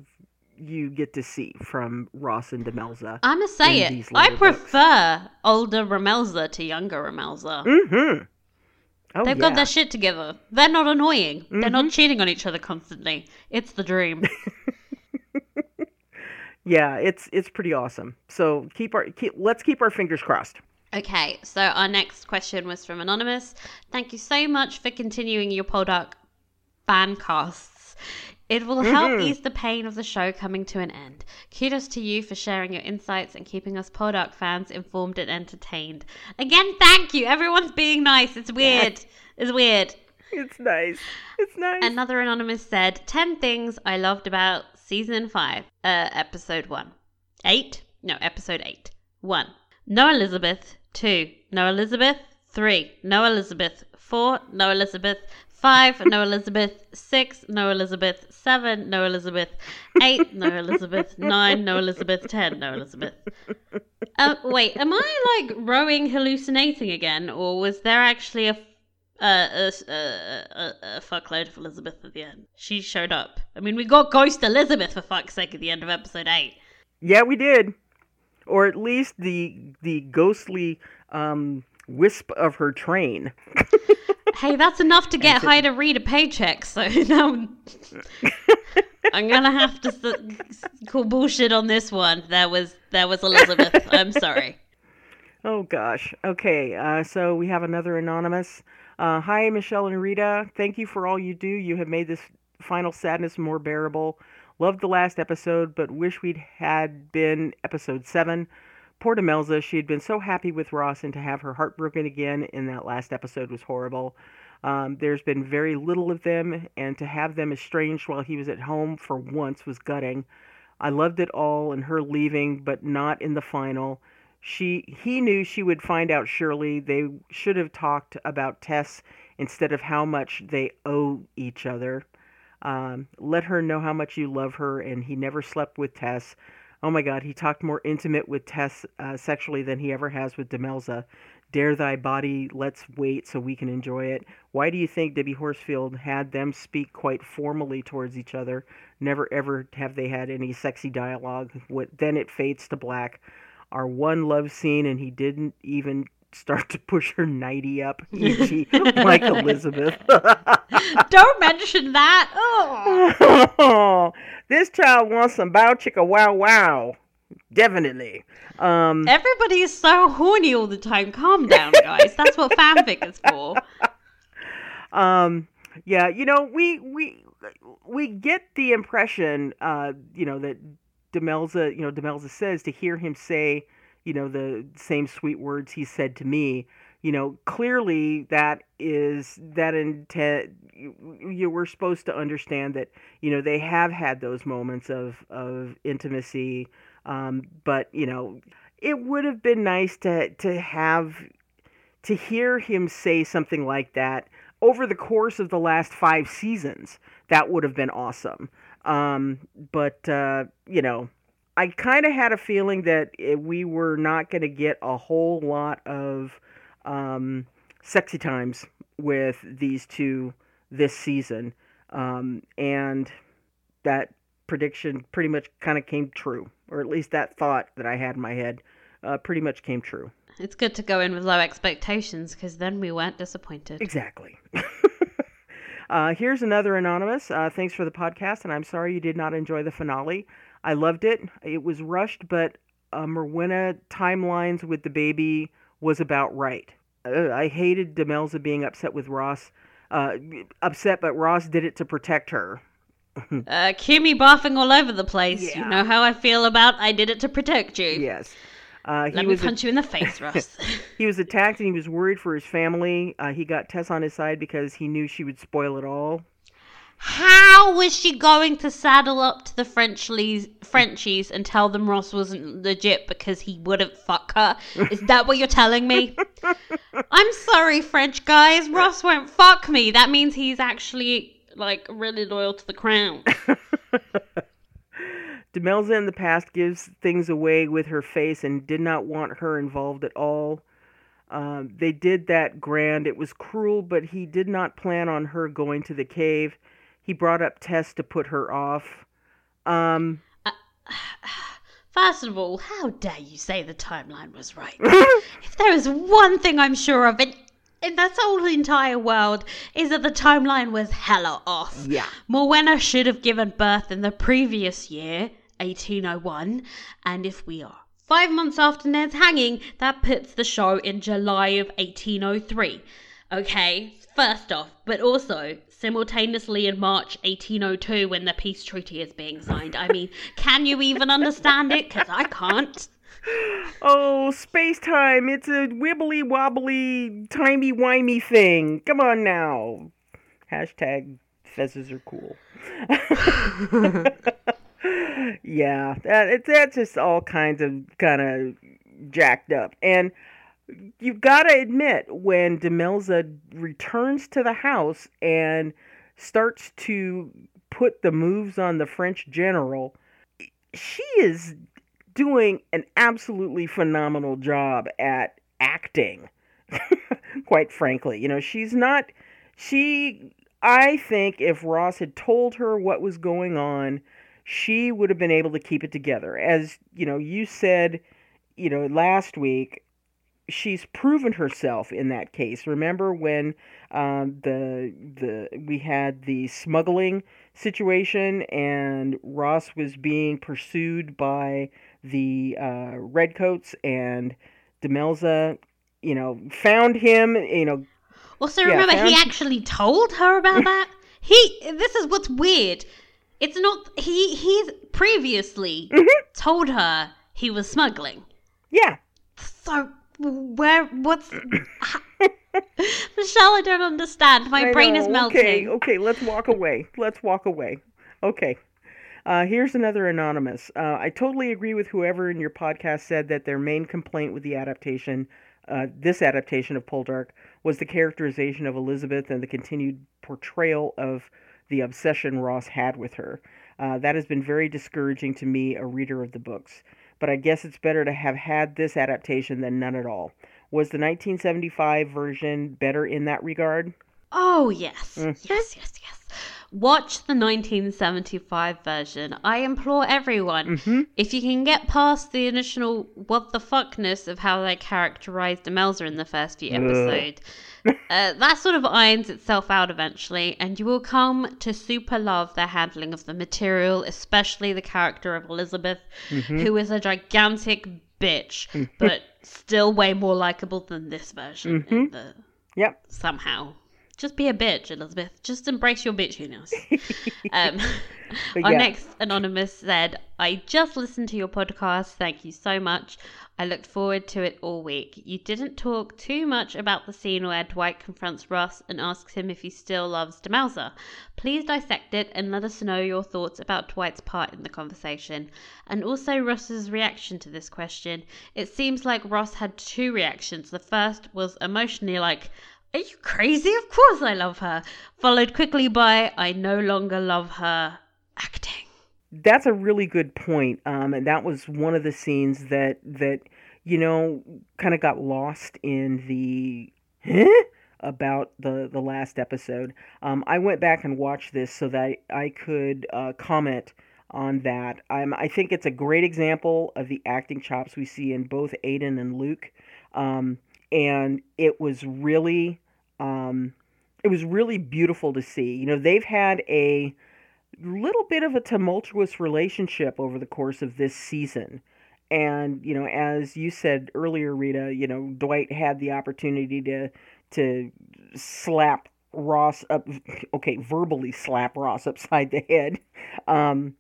you get to see from Ross and Demelza. I'm gonna say it. I later books. prefer older Ramelza to younger Ramelza. Mm-hmm. Oh, They've yeah. got their shit together. They're not annoying. They're Mhm. not cheating on each other constantly. It's the dream. Yeah, it's it's pretty awesome. So keep our keep, let's keep our fingers crossed. okay, so our next question was from Anonymous. Thank you so much for continuing your Poldark fan casts. It will help Mhm. ease the pain of the show coming to an end. Kudos to you for sharing your insights and keeping us Poldark fans informed and entertained. Again, thank you. Everyone's being nice. It's weird. It's weird. It's nice. It's nice. Another anonymous said 10 things I loved about season 5, uh, episode 1. 8? No, episode 8. 1. No Elizabeth. 2. No Elizabeth. 3. No Elizabeth. 4. No Elizabeth. 5. No Elizabeth. 6. No Elizabeth. 7. No Elizabeth. 8. No Elizabeth. 9. No Elizabeth. 10. No Elizabeth. Uh, wait, am I like rowing hallucinating again, or was there actually a uh, a, a, a fuckload of Elizabeth at the end. She showed up. I mean, we got Ghost Elizabeth for fuck's sake at the end of episode eight. yeah, we did, or at least the the ghostly um, wisp of her train. Hey, that's enough to get Heida Reed a paycheck. So now I'm gonna have to call bullshit on this one. There was there was Elizabeth. I'm sorry. Oh gosh. Okay. Uh, so we have another anonymous. Uh, Hi, Michelle and Rita. Thank you for all you do. You have made this final sadness more bearable. Loved the last episode, but wish we'd had been episode seven. Poor Demelza. She had been so happy with Ross, and to have her heart broken again in that last episode was horrible. Um, there's been very little of them, and to have them estranged while he was at home for once was gutting. I loved it all and her leaving, but not in the final. She he knew she would find out surely. They should have talked about Tess instead of how much they owe each other. Um, let her know how much you love her, and he never slept with Tess. Oh my God, he talked more intimate with Tess uh, sexually than he ever has with Demelza. Dare thy body, let's wait so we can enjoy it. Why do you think Debbie Horsfield had them speak quite formally towards each other? Never ever have they had any sexy dialogue. What then it fades to black. Our one love scene, and he didn't even start to push her nighty up, e.g., like Elizabeth. Don't mention that. Oh. this child wants some bow chicka wow wow. Definitely. Um, Everybody is so horny all the time. Calm down, guys. That's what fanfic is for. um, yeah, you know, we we we get the impression, uh, you know, that Demelza, you know, Demelza says to hear him say, you know, the same sweet words he said to me. You know, clearly that is that intent. You, were supposed to understand that you know they have had those moments of of intimacy, um, but you know, it would have been nice to to have to hear him say something like that over the course of the last five seasons, that would have been awesome. Um, but uh, you know, I kind of had a feeling that we were not going to get a whole lot of um, sexy times with these two this season, um, and that prediction pretty much kind of came true, or at least that thought that I had in my head uh, pretty much came true. It's good to go in with low expectations because then we weren't disappointed. Exactly. uh, here's another anonymous. Uh, thanks for the podcast, and I'm sorry you did not enjoy the finale. I loved it. It was rushed, but uh, Morwenna timelines with the baby was about right. Uh, I hated Demelza being upset with Ross. Uh, upset, but Ross did it to protect her. Uh, Kimmy barfing all over the place. You know how I feel about I did it to protect you. Yes. Uh, he Let me punch you in the face, Ross. he was attacked and he was worried for his family. Uh, he got Tess on his side because he knew she would spoil it all. How was she going to saddle up to the Frenchies, Frenchies and tell them Ross wasn't legit because he wouldn't fuck her? Is that what you're telling me? I'm sorry, French guys. Ross won't fuck me. That means he's actually like really loyal to the crown. Demelza in the past gives things away with her face and did not want her involved at all. Um, they did that grand. It was cruel, but he did not plan on her going to the cave. He brought up Tess to put her off. Um, First of all, how dare you say the timeline was right? if there is one thing I'm sure of in, in this whole entire world, is that the timeline was hella off. yeah. Morwenna should have given birth in the previous year, 1801, and if we are five months after Ned's hanging, that puts the show in July of 1803. Okay, first off, but also simultaneously in March 1802 when the peace treaty is being signed. I mean, can you even understand it? Because I can't. Oh, space time. It's a wibbly wobbly, timey wimey thing. Come on now. Hashtag fezzes are cool. yeah, that, it, that's just all kinds of kind of jacked up. And you've got to admit, when Demelza returns to the house and starts to put the moves on the French general, she is doing an absolutely phenomenal job at acting. Quite frankly, you know, she's not. She, I think, if Ross had told her what was going on, she would have been able to keep it together. As you know, you said, you know, last week, she's proven herself in that case. Remember when um, the the we had the smuggling situation and Ross was being pursued by the uh, redcoats and Demelza, you know, found him. You know, Also, Yeah, remember, he found- actually told her about that. He. This is what's weird. It's not. He. He's previously told her he was smuggling. yeah, So where? What's? Michelle, I don't understand. My I brain is melting. Okay, okay, let's walk away. Let's walk away. Okay. Uh, here's another anonymous. Uh, I totally agree with whoever in your podcast said that their main complaint with the adaptation, uh, this adaptation of Poldark, was the characterization of Elizabeth and the continued portrayal of the obsession Ross had with her. Uh, that has been very discouraging to me, a reader of the books. But I guess it's better to have had this adaptation than none at all. Was the 1975 version better in that regard? Oh yes, Mm. yes, yes, yes. Watch the 1975 version. I implore everyone. Mm-hmm. If you can get past the initial what the fuckness of how they characterized Demelza in the first few episodes, uh, that sort of irons itself out eventually, and you will come to super love their handling of the material, especially the character of Elizabeth, Mm-hmm. who is a gigantic bitch, but still way more likable than this version. in the Yep. somehow. Just be a bitch, Elizabeth. Just embrace your bitchiness. um, our yeah. next anonymous said, "I just listened to your podcast. Thank you so much. I looked forward to it all week. You didn't talk too much about the scene where Dwight confronts Ross and asks him if he still loves Demelza. Please dissect it and let us know your thoughts about Dwight's part in the conversation, and also Ross's reaction to this question. It seems like Ross had two reactions. The first was emotionally like." Are you crazy? Of course I love her. Followed quickly by, I no longer love her acting. That's a really good point. Um, and that was one of the scenes that that you know kind of got lost in the huh? about the the last episode. Um, I went back and watched this so that I could uh, comment on that. Um, I think it's a great example of the acting chops we see in both Aidan and Luke. Um, and it was really um, it was really beautiful to see. You know, they've had a little bit of a tumultuous relationship over the course of this season. And, you know, as you said earlier, Rita, you know, Dwight had the opportunity to to slap Ross up okay, verbally slap Ross upside the head. Um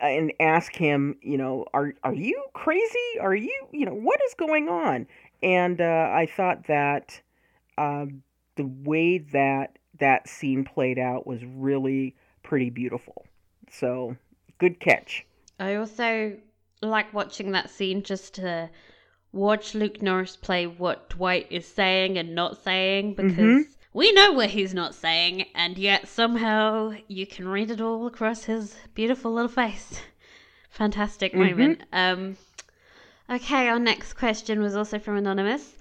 and ask him, you know, are are you crazy? Are you, you know, what is going on? And uh, I thought that um, the way that that scene played out was really pretty beautiful. So good catch. I also like watching that scene just to watch Luke Norris play what Dwight is saying and not saying because Mhm. We know what he's not saying, and yet somehow you can read it all across his beautiful little face. Fantastic moment. Um, okay, our next question was also from Anonymous.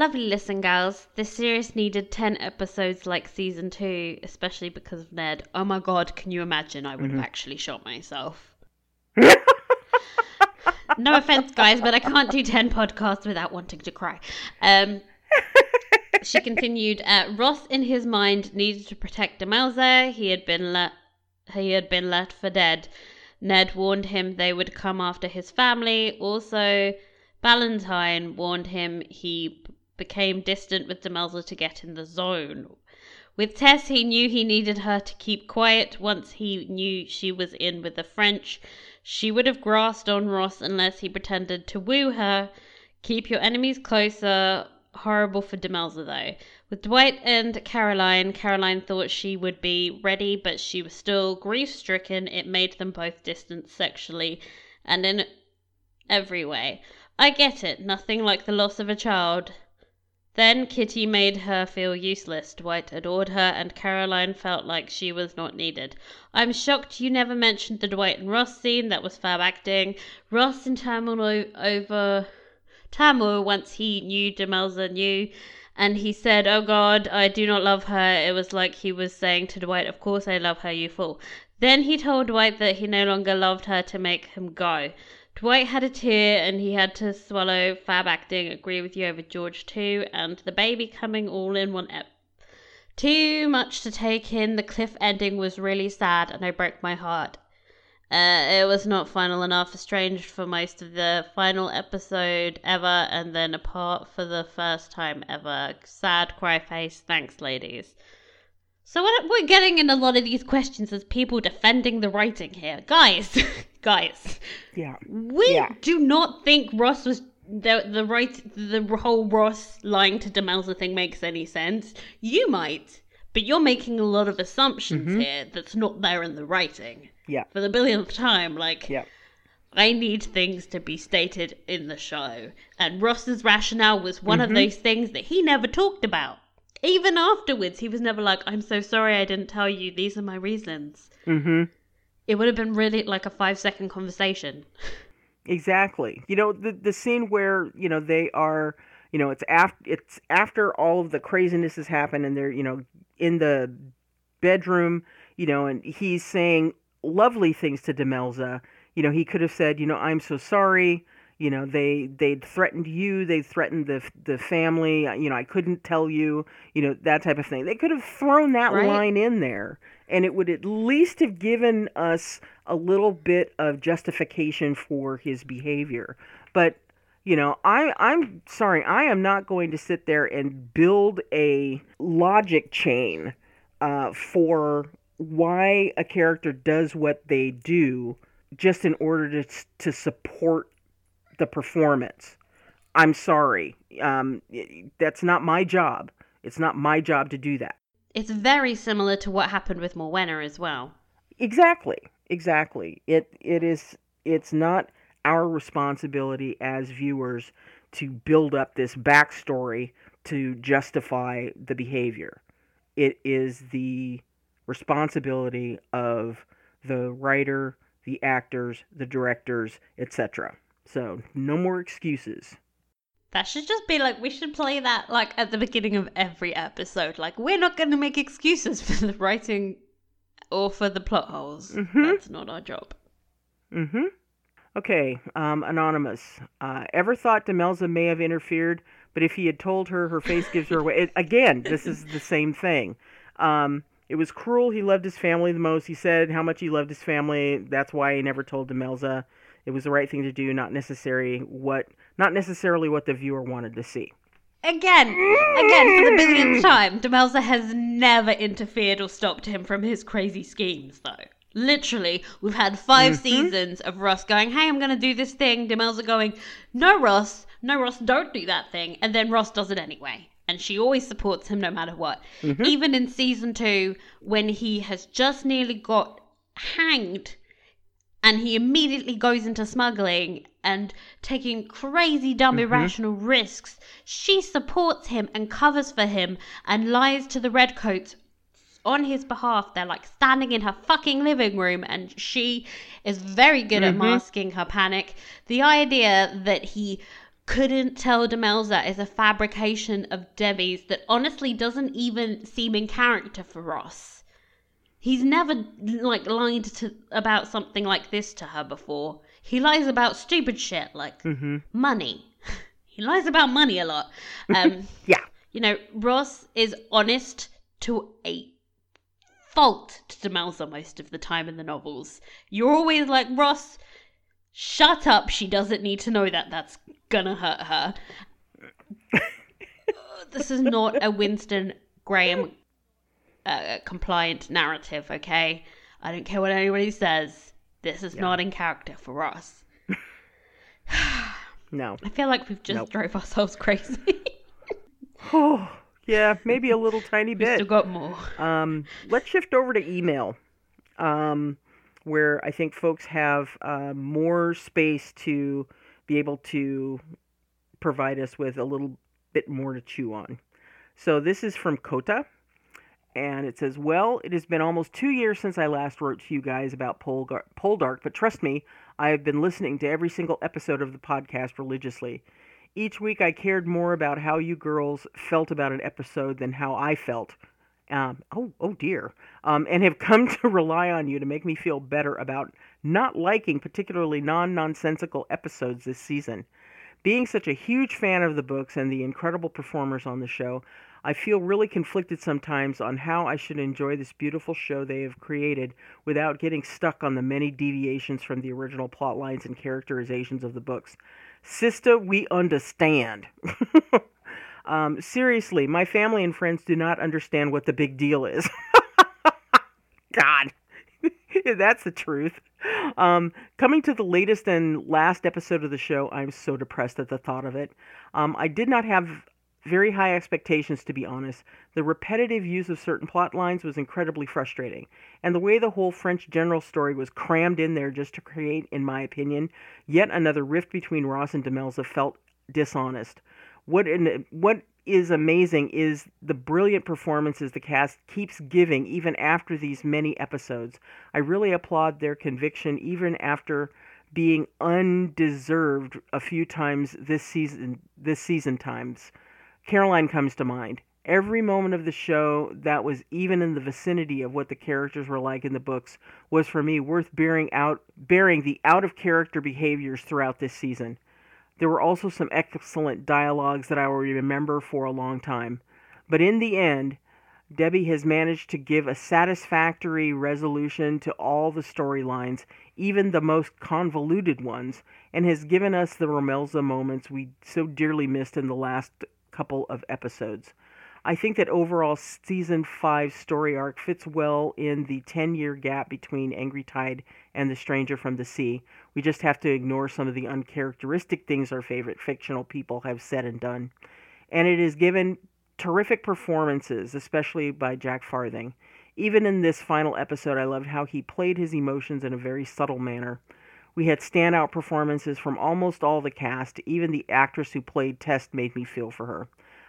Lovely listen, gals. This series needed 10 episodes like season 2, especially because of Ned. Oh my god, can you imagine? I would have actually shot myself. no offense, guys, but I can't do 10 podcasts without wanting to cry. Um, she continued, uh, Ross, in his mind, needed to protect Demelza. He had been let he had been left for dead. Ned warned him they would come after his family. Also, Ballantyne warned him he became distant with Demelza to get in the zone. With Tess, he knew he needed her to keep quiet once he knew she was in with the French. She would have grasped on Ross unless he pretended to woo her. Keep your enemies closer. Horrible for Demelza, though. With Dwight and Caroline, Caroline thought she would be ready, but she was still grief stricken. It made them both distant sexually and in every way. I get it, nothing like the loss of a child. Then Kitty made her feel useless. Dwight adored her, and Caroline felt like she was not needed. I'm shocked you never mentioned the Dwight and Ross scene. That was fab acting. Ross in turmoil over turmoil once he knew Demelza knew and he said, Oh God, I do not love her. It was like he was saying to Dwight, Of course I love her, you fool. Then he told Dwight that he no longer loved her to make him go. Dwight had a tear and he had to swallow fab acting. Agree with you over George too, and the baby coming all in one ep. Too much to take in. The cliff ending was really sad and I broke my heart. Uh, it was not final enough, estranged for most of the final episode ever, and then apart for the first time ever. Sad cry face. Thanks, ladies. So what we're getting in a lot of these questions is people defending the writing here, guys. guys, Yeah. we Yeah. do not think Ross was the the right the whole Ross lying to Demelza thing makes any sense. You might, but you're making a lot of assumptions here that's not there in the writing Yeah. for the billionth time. Like, Yeah. I need things to be stated in the show. And Ross's rationale was one of those things that he never talked about. Even afterwards, he was never like, I'm so sorry I didn't tell you. These are my reasons. Mm-hmm. It would have been really like a five second conversation. Exactly. You know, the the scene where, you know, they are, you know, it's after it's after all of the craziness has happened and they're, you know, in the bedroom, you know, and he's saying lovely things to Demelza. You know, he could have said, you know, I'm so sorry. You know, they they'd threatened you, they threatened the the family. You know, I couldn't tell you. You know, that type of thing. They could have thrown that Right. line in there, and it would at least have given us a little bit of justification for his behavior. But you know, I I'm sorry, I am not going to sit there and build a logic chain uh, for why a character does what they do just in order to to support the performance. I'm sorry. Um, that's not my job. It's not my job to do that. It's very similar to what happened with Morwenna as well. Exactly. Exactly. It it is it's not our responsibility as viewers to build up this backstory to justify the behavior. It is the responsibility of the writer, the actors, the directors, etc. So, no more excuses. That should just be like, we should play that like at the beginning of every episode. Like, we're not going to make excuses for the writing or for the plot holes. Mhm. That's not our job. Mm-hmm. Okay, um, Anonymous. Uh, ever thought Demelza may have interfered, but if he had told her, her face gives her away. It, again, this is the same thing. Um, it was cruel. He loved his family the most. He said how much he loved his family. That's why he never told Demelza. It was the right thing to do, not necessary what, not necessarily what the viewer wanted to see. Again, again, for the billionth mm. time, Demelza has never interfered or stopped him from his crazy schemes, though. Literally, we've had 5 mm-hmm. seasons of Ross going, hey, I'm going to do this thing. Demelza going, no, Ross, no, Ross, don't do that thing. And then Ross does it anyway. And she always supports him no matter what. Mm-hmm. Even in season two, when he has just nearly got hanged and he immediately goes into smuggling and taking crazy, dumb, Mhm. irrational risks, she supports him and covers for him and lies to the redcoats on his behalf. They're like standing in her fucking living room, and she is very good at Mhm. masking her panic. The idea that he couldn't tell Demelza is a fabrication of Debbie's that honestly doesn't even seem in character for Ross. He's never like lied to about something like this to her before. He lies about stupid shit like Mm-hmm. money. he lies about money a lot. Um, Yeah. you know, Ross is honest to a fault to Demelza most of the time in the novels. You're always like, Ross, shut up. She doesn't need to know that that's gonna hurt her. this is not a Winston Graham uh, compliant narrative, okay? I don't care what anybody says. This is Yeah. not in character for us. No. I feel like we've just Nope. drove ourselves crazy. Oh, yeah, maybe a little tiny we bit. still got more. Um, let's shift over to email, um, where I think folks have uh, more space to be able to provide us with a little bit more to chew on. So this is from Kota, and it says, "Well, it has been almost two years since I last wrote to you guys about Polgar- Poldark, but trust me, I have been listening to every single episode of the podcast religiously." Each week, I cared more about how you girls felt about an episode than how I felt. Um, oh, oh dear. Um, and have come to rely on you to make me feel better about not liking particularly non nonsensical episodes this season. Being such a huge fan of the books and the incredible performers on the show, I feel really conflicted sometimes on how I should enjoy this beautiful show they have created without getting stuck on the many deviations from the original plot lines and characterizations of the books. Sister, we understand. um, seriously, my family and friends do not understand what the big deal is. God, that's the truth. Um, coming to the latest and last episode of the show, I'm so depressed at the thought of it. Um, I did not have very high expectations, to be honest. The repetitive use of certain plot lines was incredibly frustrating, and the way the whole French general story was crammed in there just to create, in my opinion, yet another rift between Ross and Demelza felt dishonest. What in, what is amazing is the brilliant performances the cast keeps giving even after these many episodes. I really applaud their conviction even after being undeserved a few times this season this season times. Caroline comes to mind. Every moment of the show that was even in the vicinity of what the characters were like in the books was for me worth bearing out bearing the out of character behaviors throughout this season. There were also some excellent dialogues that I will remember for a long time. But in the end, Debbie has managed to give a satisfactory resolution to all the storylines, even the most convoluted ones, and has given us the Romelza moments we so dearly missed in the last couple of episodes. I think that overall season 5 story arc fits well in the 10 year gap between Angry Tide and The Stranger from the Sea. We just have to ignore some of the uncharacteristic things our favorite fictional people have said and done. And it is given terrific performances, especially by Jack Farthing. Even in this final episode, I loved how he played his emotions in a very subtle manner. We had standout performances from almost all the cast, even the actress who played Tess made me feel for her.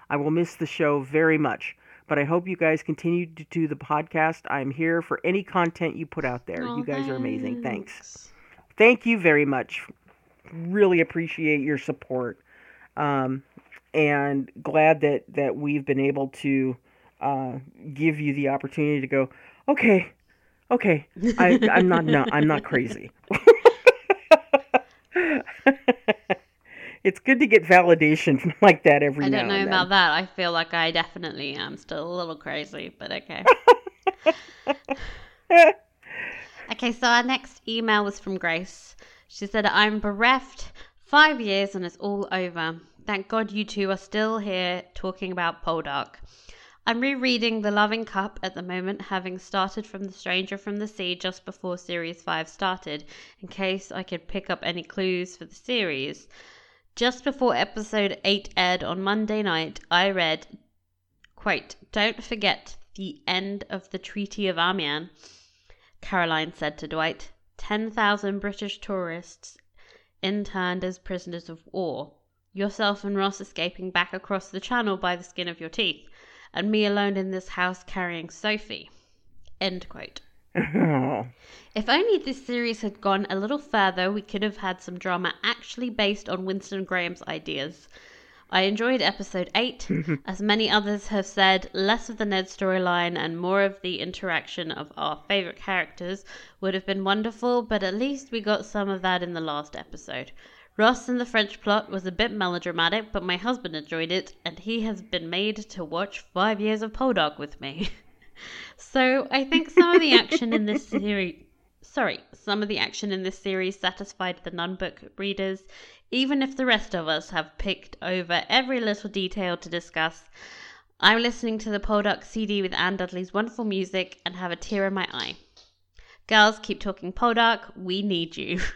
I will miss the show very much, but I hope you guys continue to do the podcast. I'm here for any content you put out there. Aw, you guys are amazing. Thanks. Thank you very much. Really appreciate your support. Um, and glad that, that we've been able to uh, give you the opportunity to go, okay, okay, I, I'm not, no, I'm not crazy. it's good to get validation like that every I don't know about that. I feel like I definitely am still a little crazy, but okay. okay, so our next email was from Grace. She said, I'm bereft five years and it's all over. Thank God you two are still here talking about Poldark. I'm rereading The Loving Cup at the moment, having started from The Stranger from the Sea just before Series 5 started, in case I could pick up any clues for the series. Just before episode 8 aired on Monday night, I read, quote, Don't forget the end of the Treaty of Amiens, Caroline said to Dwight. 10,000 British tourists interned as prisoners of war. Yourself and Ross escaping back across the channel by the skin of your teeth, and me alone in this house carrying Sophie. End quote. If only this series had gone a little further, we could have had some drama actually based on Winston Graham's ideas. I enjoyed episode 8. As many others have said, less of the Ned storyline and more of the interaction of our favourite characters would have been wonderful, but at least we got some of that in the last episode. Ross and the French plot was a bit melodramatic, but my husband enjoyed it, and he has been made to watch five years of Poldark with me. so I think some of the action in this series sorry, some of the action in this series satisfied the non book readers, even if the rest of us have picked over every little detail to discuss. I'm listening to the Poldark CD with Anne Dudley's wonderful music and have a tear in my eye. Girls, keep talking Poldark. We need you.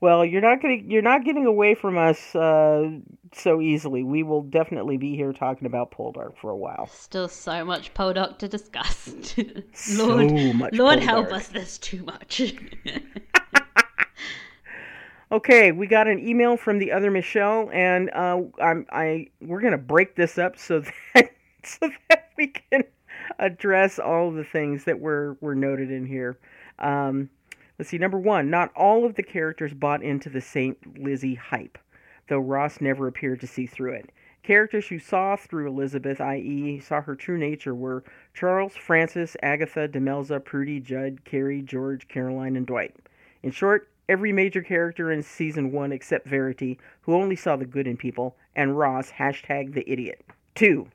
well, you're not getting you're not getting away from us uh, so easily. We will definitely be here talking about Poldark for a while. Still so much Poldark to discuss. Lord, so much Lord Poldark. help us, there's too much. okay, we got an email from the other Michelle, and uh, I'm I we're gonna break this up so that so that we can address all the things that were were noted in here. Um, let's see. Number one, not all of the characters bought into the Saint Lizzie hype though Ross never appeared to see through it. Characters who saw through Elizabeth, i.e., saw her true nature, were Charles, Francis, Agatha, Demelza, Prudie, Jud, Carrie, George, Caroline, and Dwight. In short, every major character in season one except Verity, who only saw the good in people, and Ross, hashtag the idiot. 2.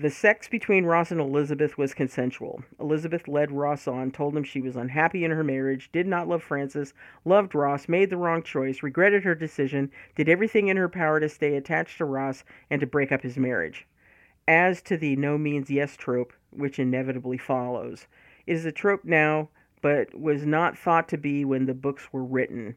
The sex between Ross and Elizabeth was consensual. Elizabeth led Ross on, told him she was unhappy in her marriage, did not love Francis, loved Ross, made the wrong choice, regretted her decision, did everything in her power to stay attached to Ross and to break up his marriage. As to the no means yes trope, which inevitably follows, it is a trope now, but was not thought to be when the books were written.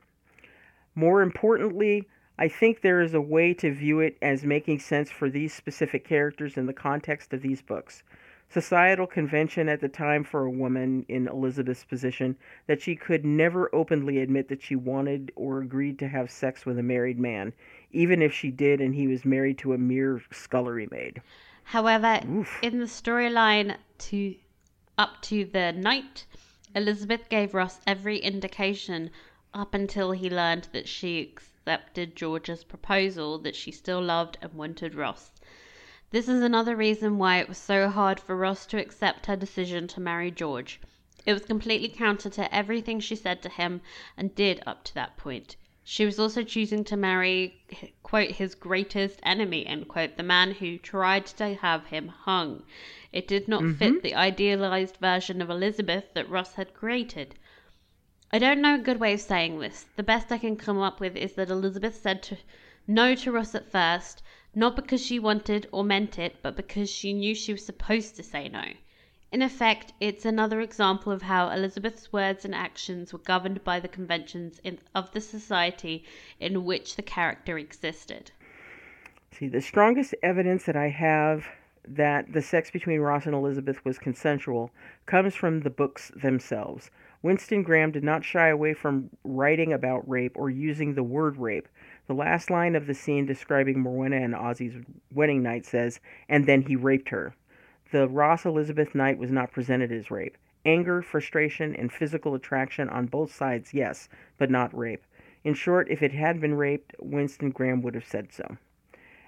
More importantly, I think there is a way to view it as making sense for these specific characters in the context of these books. Societal convention at the time for a woman in Elizabeth's position that she could never openly admit that she wanted or agreed to have sex with a married man, even if she did and he was married to a mere scullery maid. However, Oof. in the storyline to up to the night, Elizabeth gave Ross every indication up until he learned that she accepted George's proposal that she still loved and wanted Ross. This is another reason why it was so hard for Ross to accept her decision to marry George. It was completely counter to everything she said to him and did up to that point. She was also choosing to marry, quote, his greatest enemy, end quote, the man who tried to have him hung. It did not mm-hmm. fit the idealized version of Elizabeth that Ross had created. I don't know a good way of saying this. The best I can come up with is that Elizabeth said to no to Ross at first, not because she wanted or meant it, but because she knew she was supposed to say no. In effect, it's another example of how Elizabeth's words and actions were governed by the conventions in, of the society in which the character existed. See, the strongest evidence that I have that the sex between Ross and Elizabeth was consensual comes from the books themselves. Winston Graham did not shy away from writing about rape or using the word rape. The last line of the scene describing Morwenna and Ossie's wedding night says, and then he raped her. The Ross Elizabeth night was not presented as rape. Anger, frustration, and physical attraction on both sides, yes, but not rape. In short, if it had been raped, Winston Graham would have said so.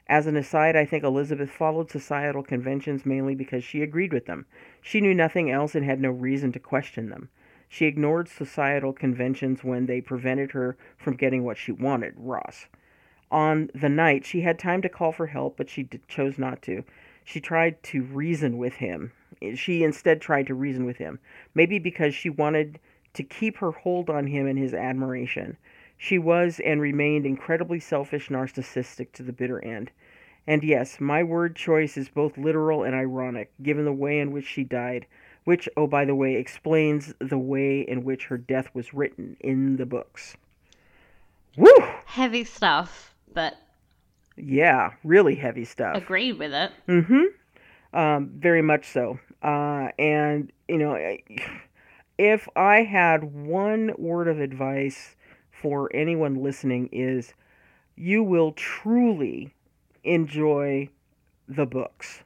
As an aside, I think Elizabeth followed societal conventions mainly because she agreed with them. She knew nothing else and had no reason to question them. She ignored societal conventions when they prevented her from getting what she wanted, Ross. On the night, she had time to call for help, but she chose not to. She tried to reason with him. She instead tried to reason with him, maybe because she wanted to keep her hold on him and his admiration. She was and remained incredibly selfish, narcissistic to the bitter end. And yes, my word choice is both literal and ironic, given the way in which she died which, oh, by the way, explains the way in which her death was written in the books. Woo! Heavy stuff, but. Yeah, really heavy stuff. Agreed with it. Mm hmm. Um, very much so. Uh, and, you know, if I had one word of advice for anyone listening is you will truly enjoy the books.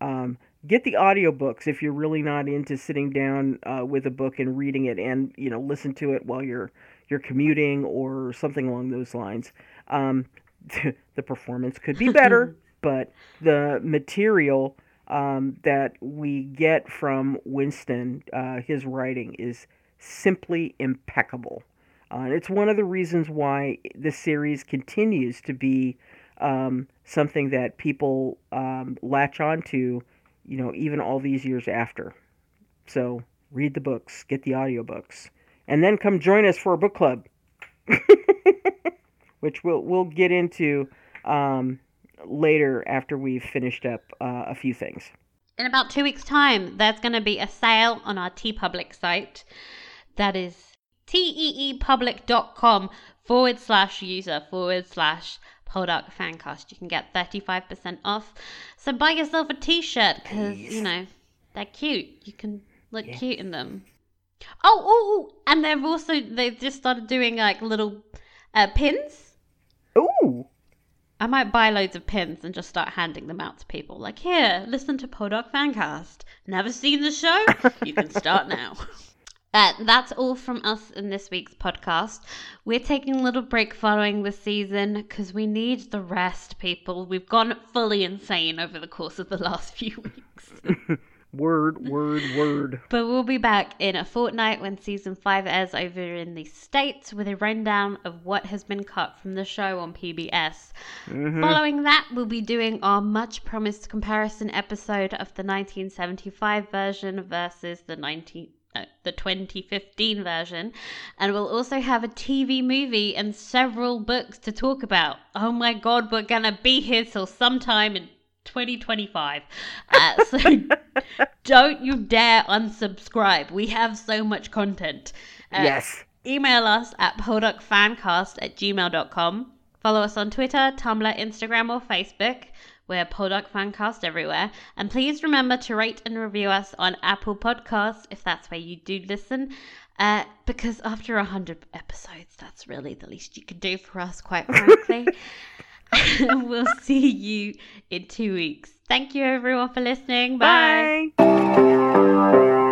Um, get the audiobooks if you're really not into sitting down uh, with a book and reading it and you know listen to it while you're you're commuting or something along those lines. Um, the performance could be better but the material um, that we get from winston uh, his writing is simply impeccable. Uh, and it's one of the reasons why the series continues to be um, something that people um, latch onto you know, even all these years after. So read the books, get the audiobooks, and then come join us for a book club, which we'll we'll get into um, later after we've finished up uh, a few things. In about two weeks' time, there's going to be a sale on our TeePublic site. That is teepublic.com forward slash user forward slash Poldark Fancast. You can get 35% off. So buy yourself a t-shirt because, you know, they're cute. You can look yeah. cute in them. Oh, oh, oh, and they've also, they've just started doing like little uh, pins. Ooh. I might buy loads of pins and just start handing them out to people. Like, here, listen to Poldark Fancast. Never seen the show? You can start now. Uh, that's all from us in this week's podcast. We're taking a little break following the season because we need the rest, people. We've gone fully insane over the course of the last few weeks. word, word, word. But we'll be back in a fortnight when season 5 airs over in the States with a rundown of what has been cut from the show on PBS. Mm-hmm. Following that, we'll be doing our much promised comparison episode of the 1975 version versus the 19- the 2015 version. And we'll also have a TV movie and several books to talk about. Oh my god, we're gonna be here till sometime in 2025. Uh, so don't you dare unsubscribe. We have so much content. Uh, yes. Email us at poldarkfancast at gmail.com. Follow us on Twitter, Tumblr, Instagram, or Facebook. We're Poldark Fancast everywhere. And please remember to rate and review us on Apple Podcasts if that's where you do listen. Uh, because after 100 episodes, that's really the least you can do for us, quite frankly. we'll see you in two weeks. Thank you, everyone, for listening. Bye. Bye.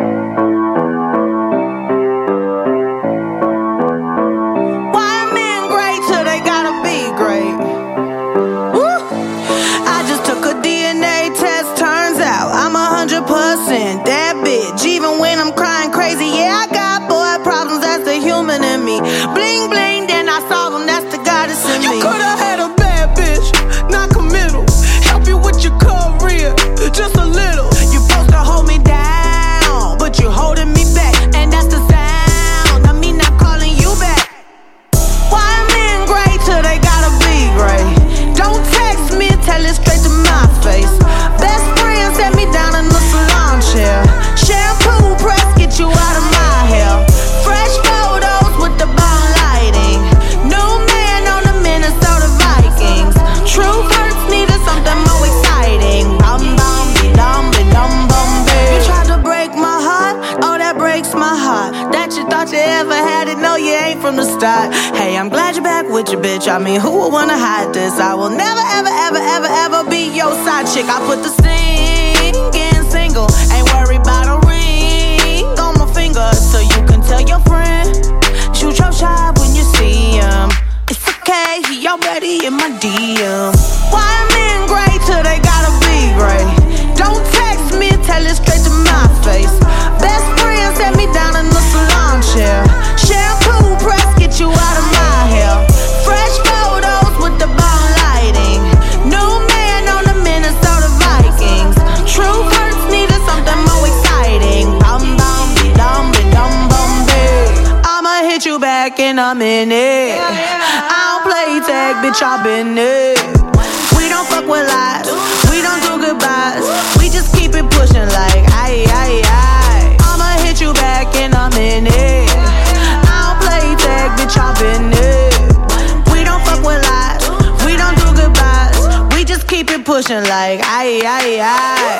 It. We don't fuck with lies. We don't do goodbyes. We just keep it pushing like aye aye aye. I'ma hit you back in a minute. I don't play tag, bitch, been it. We don't fuck with lies. We don't do goodbyes. We just keep it pushing like aye aye aye.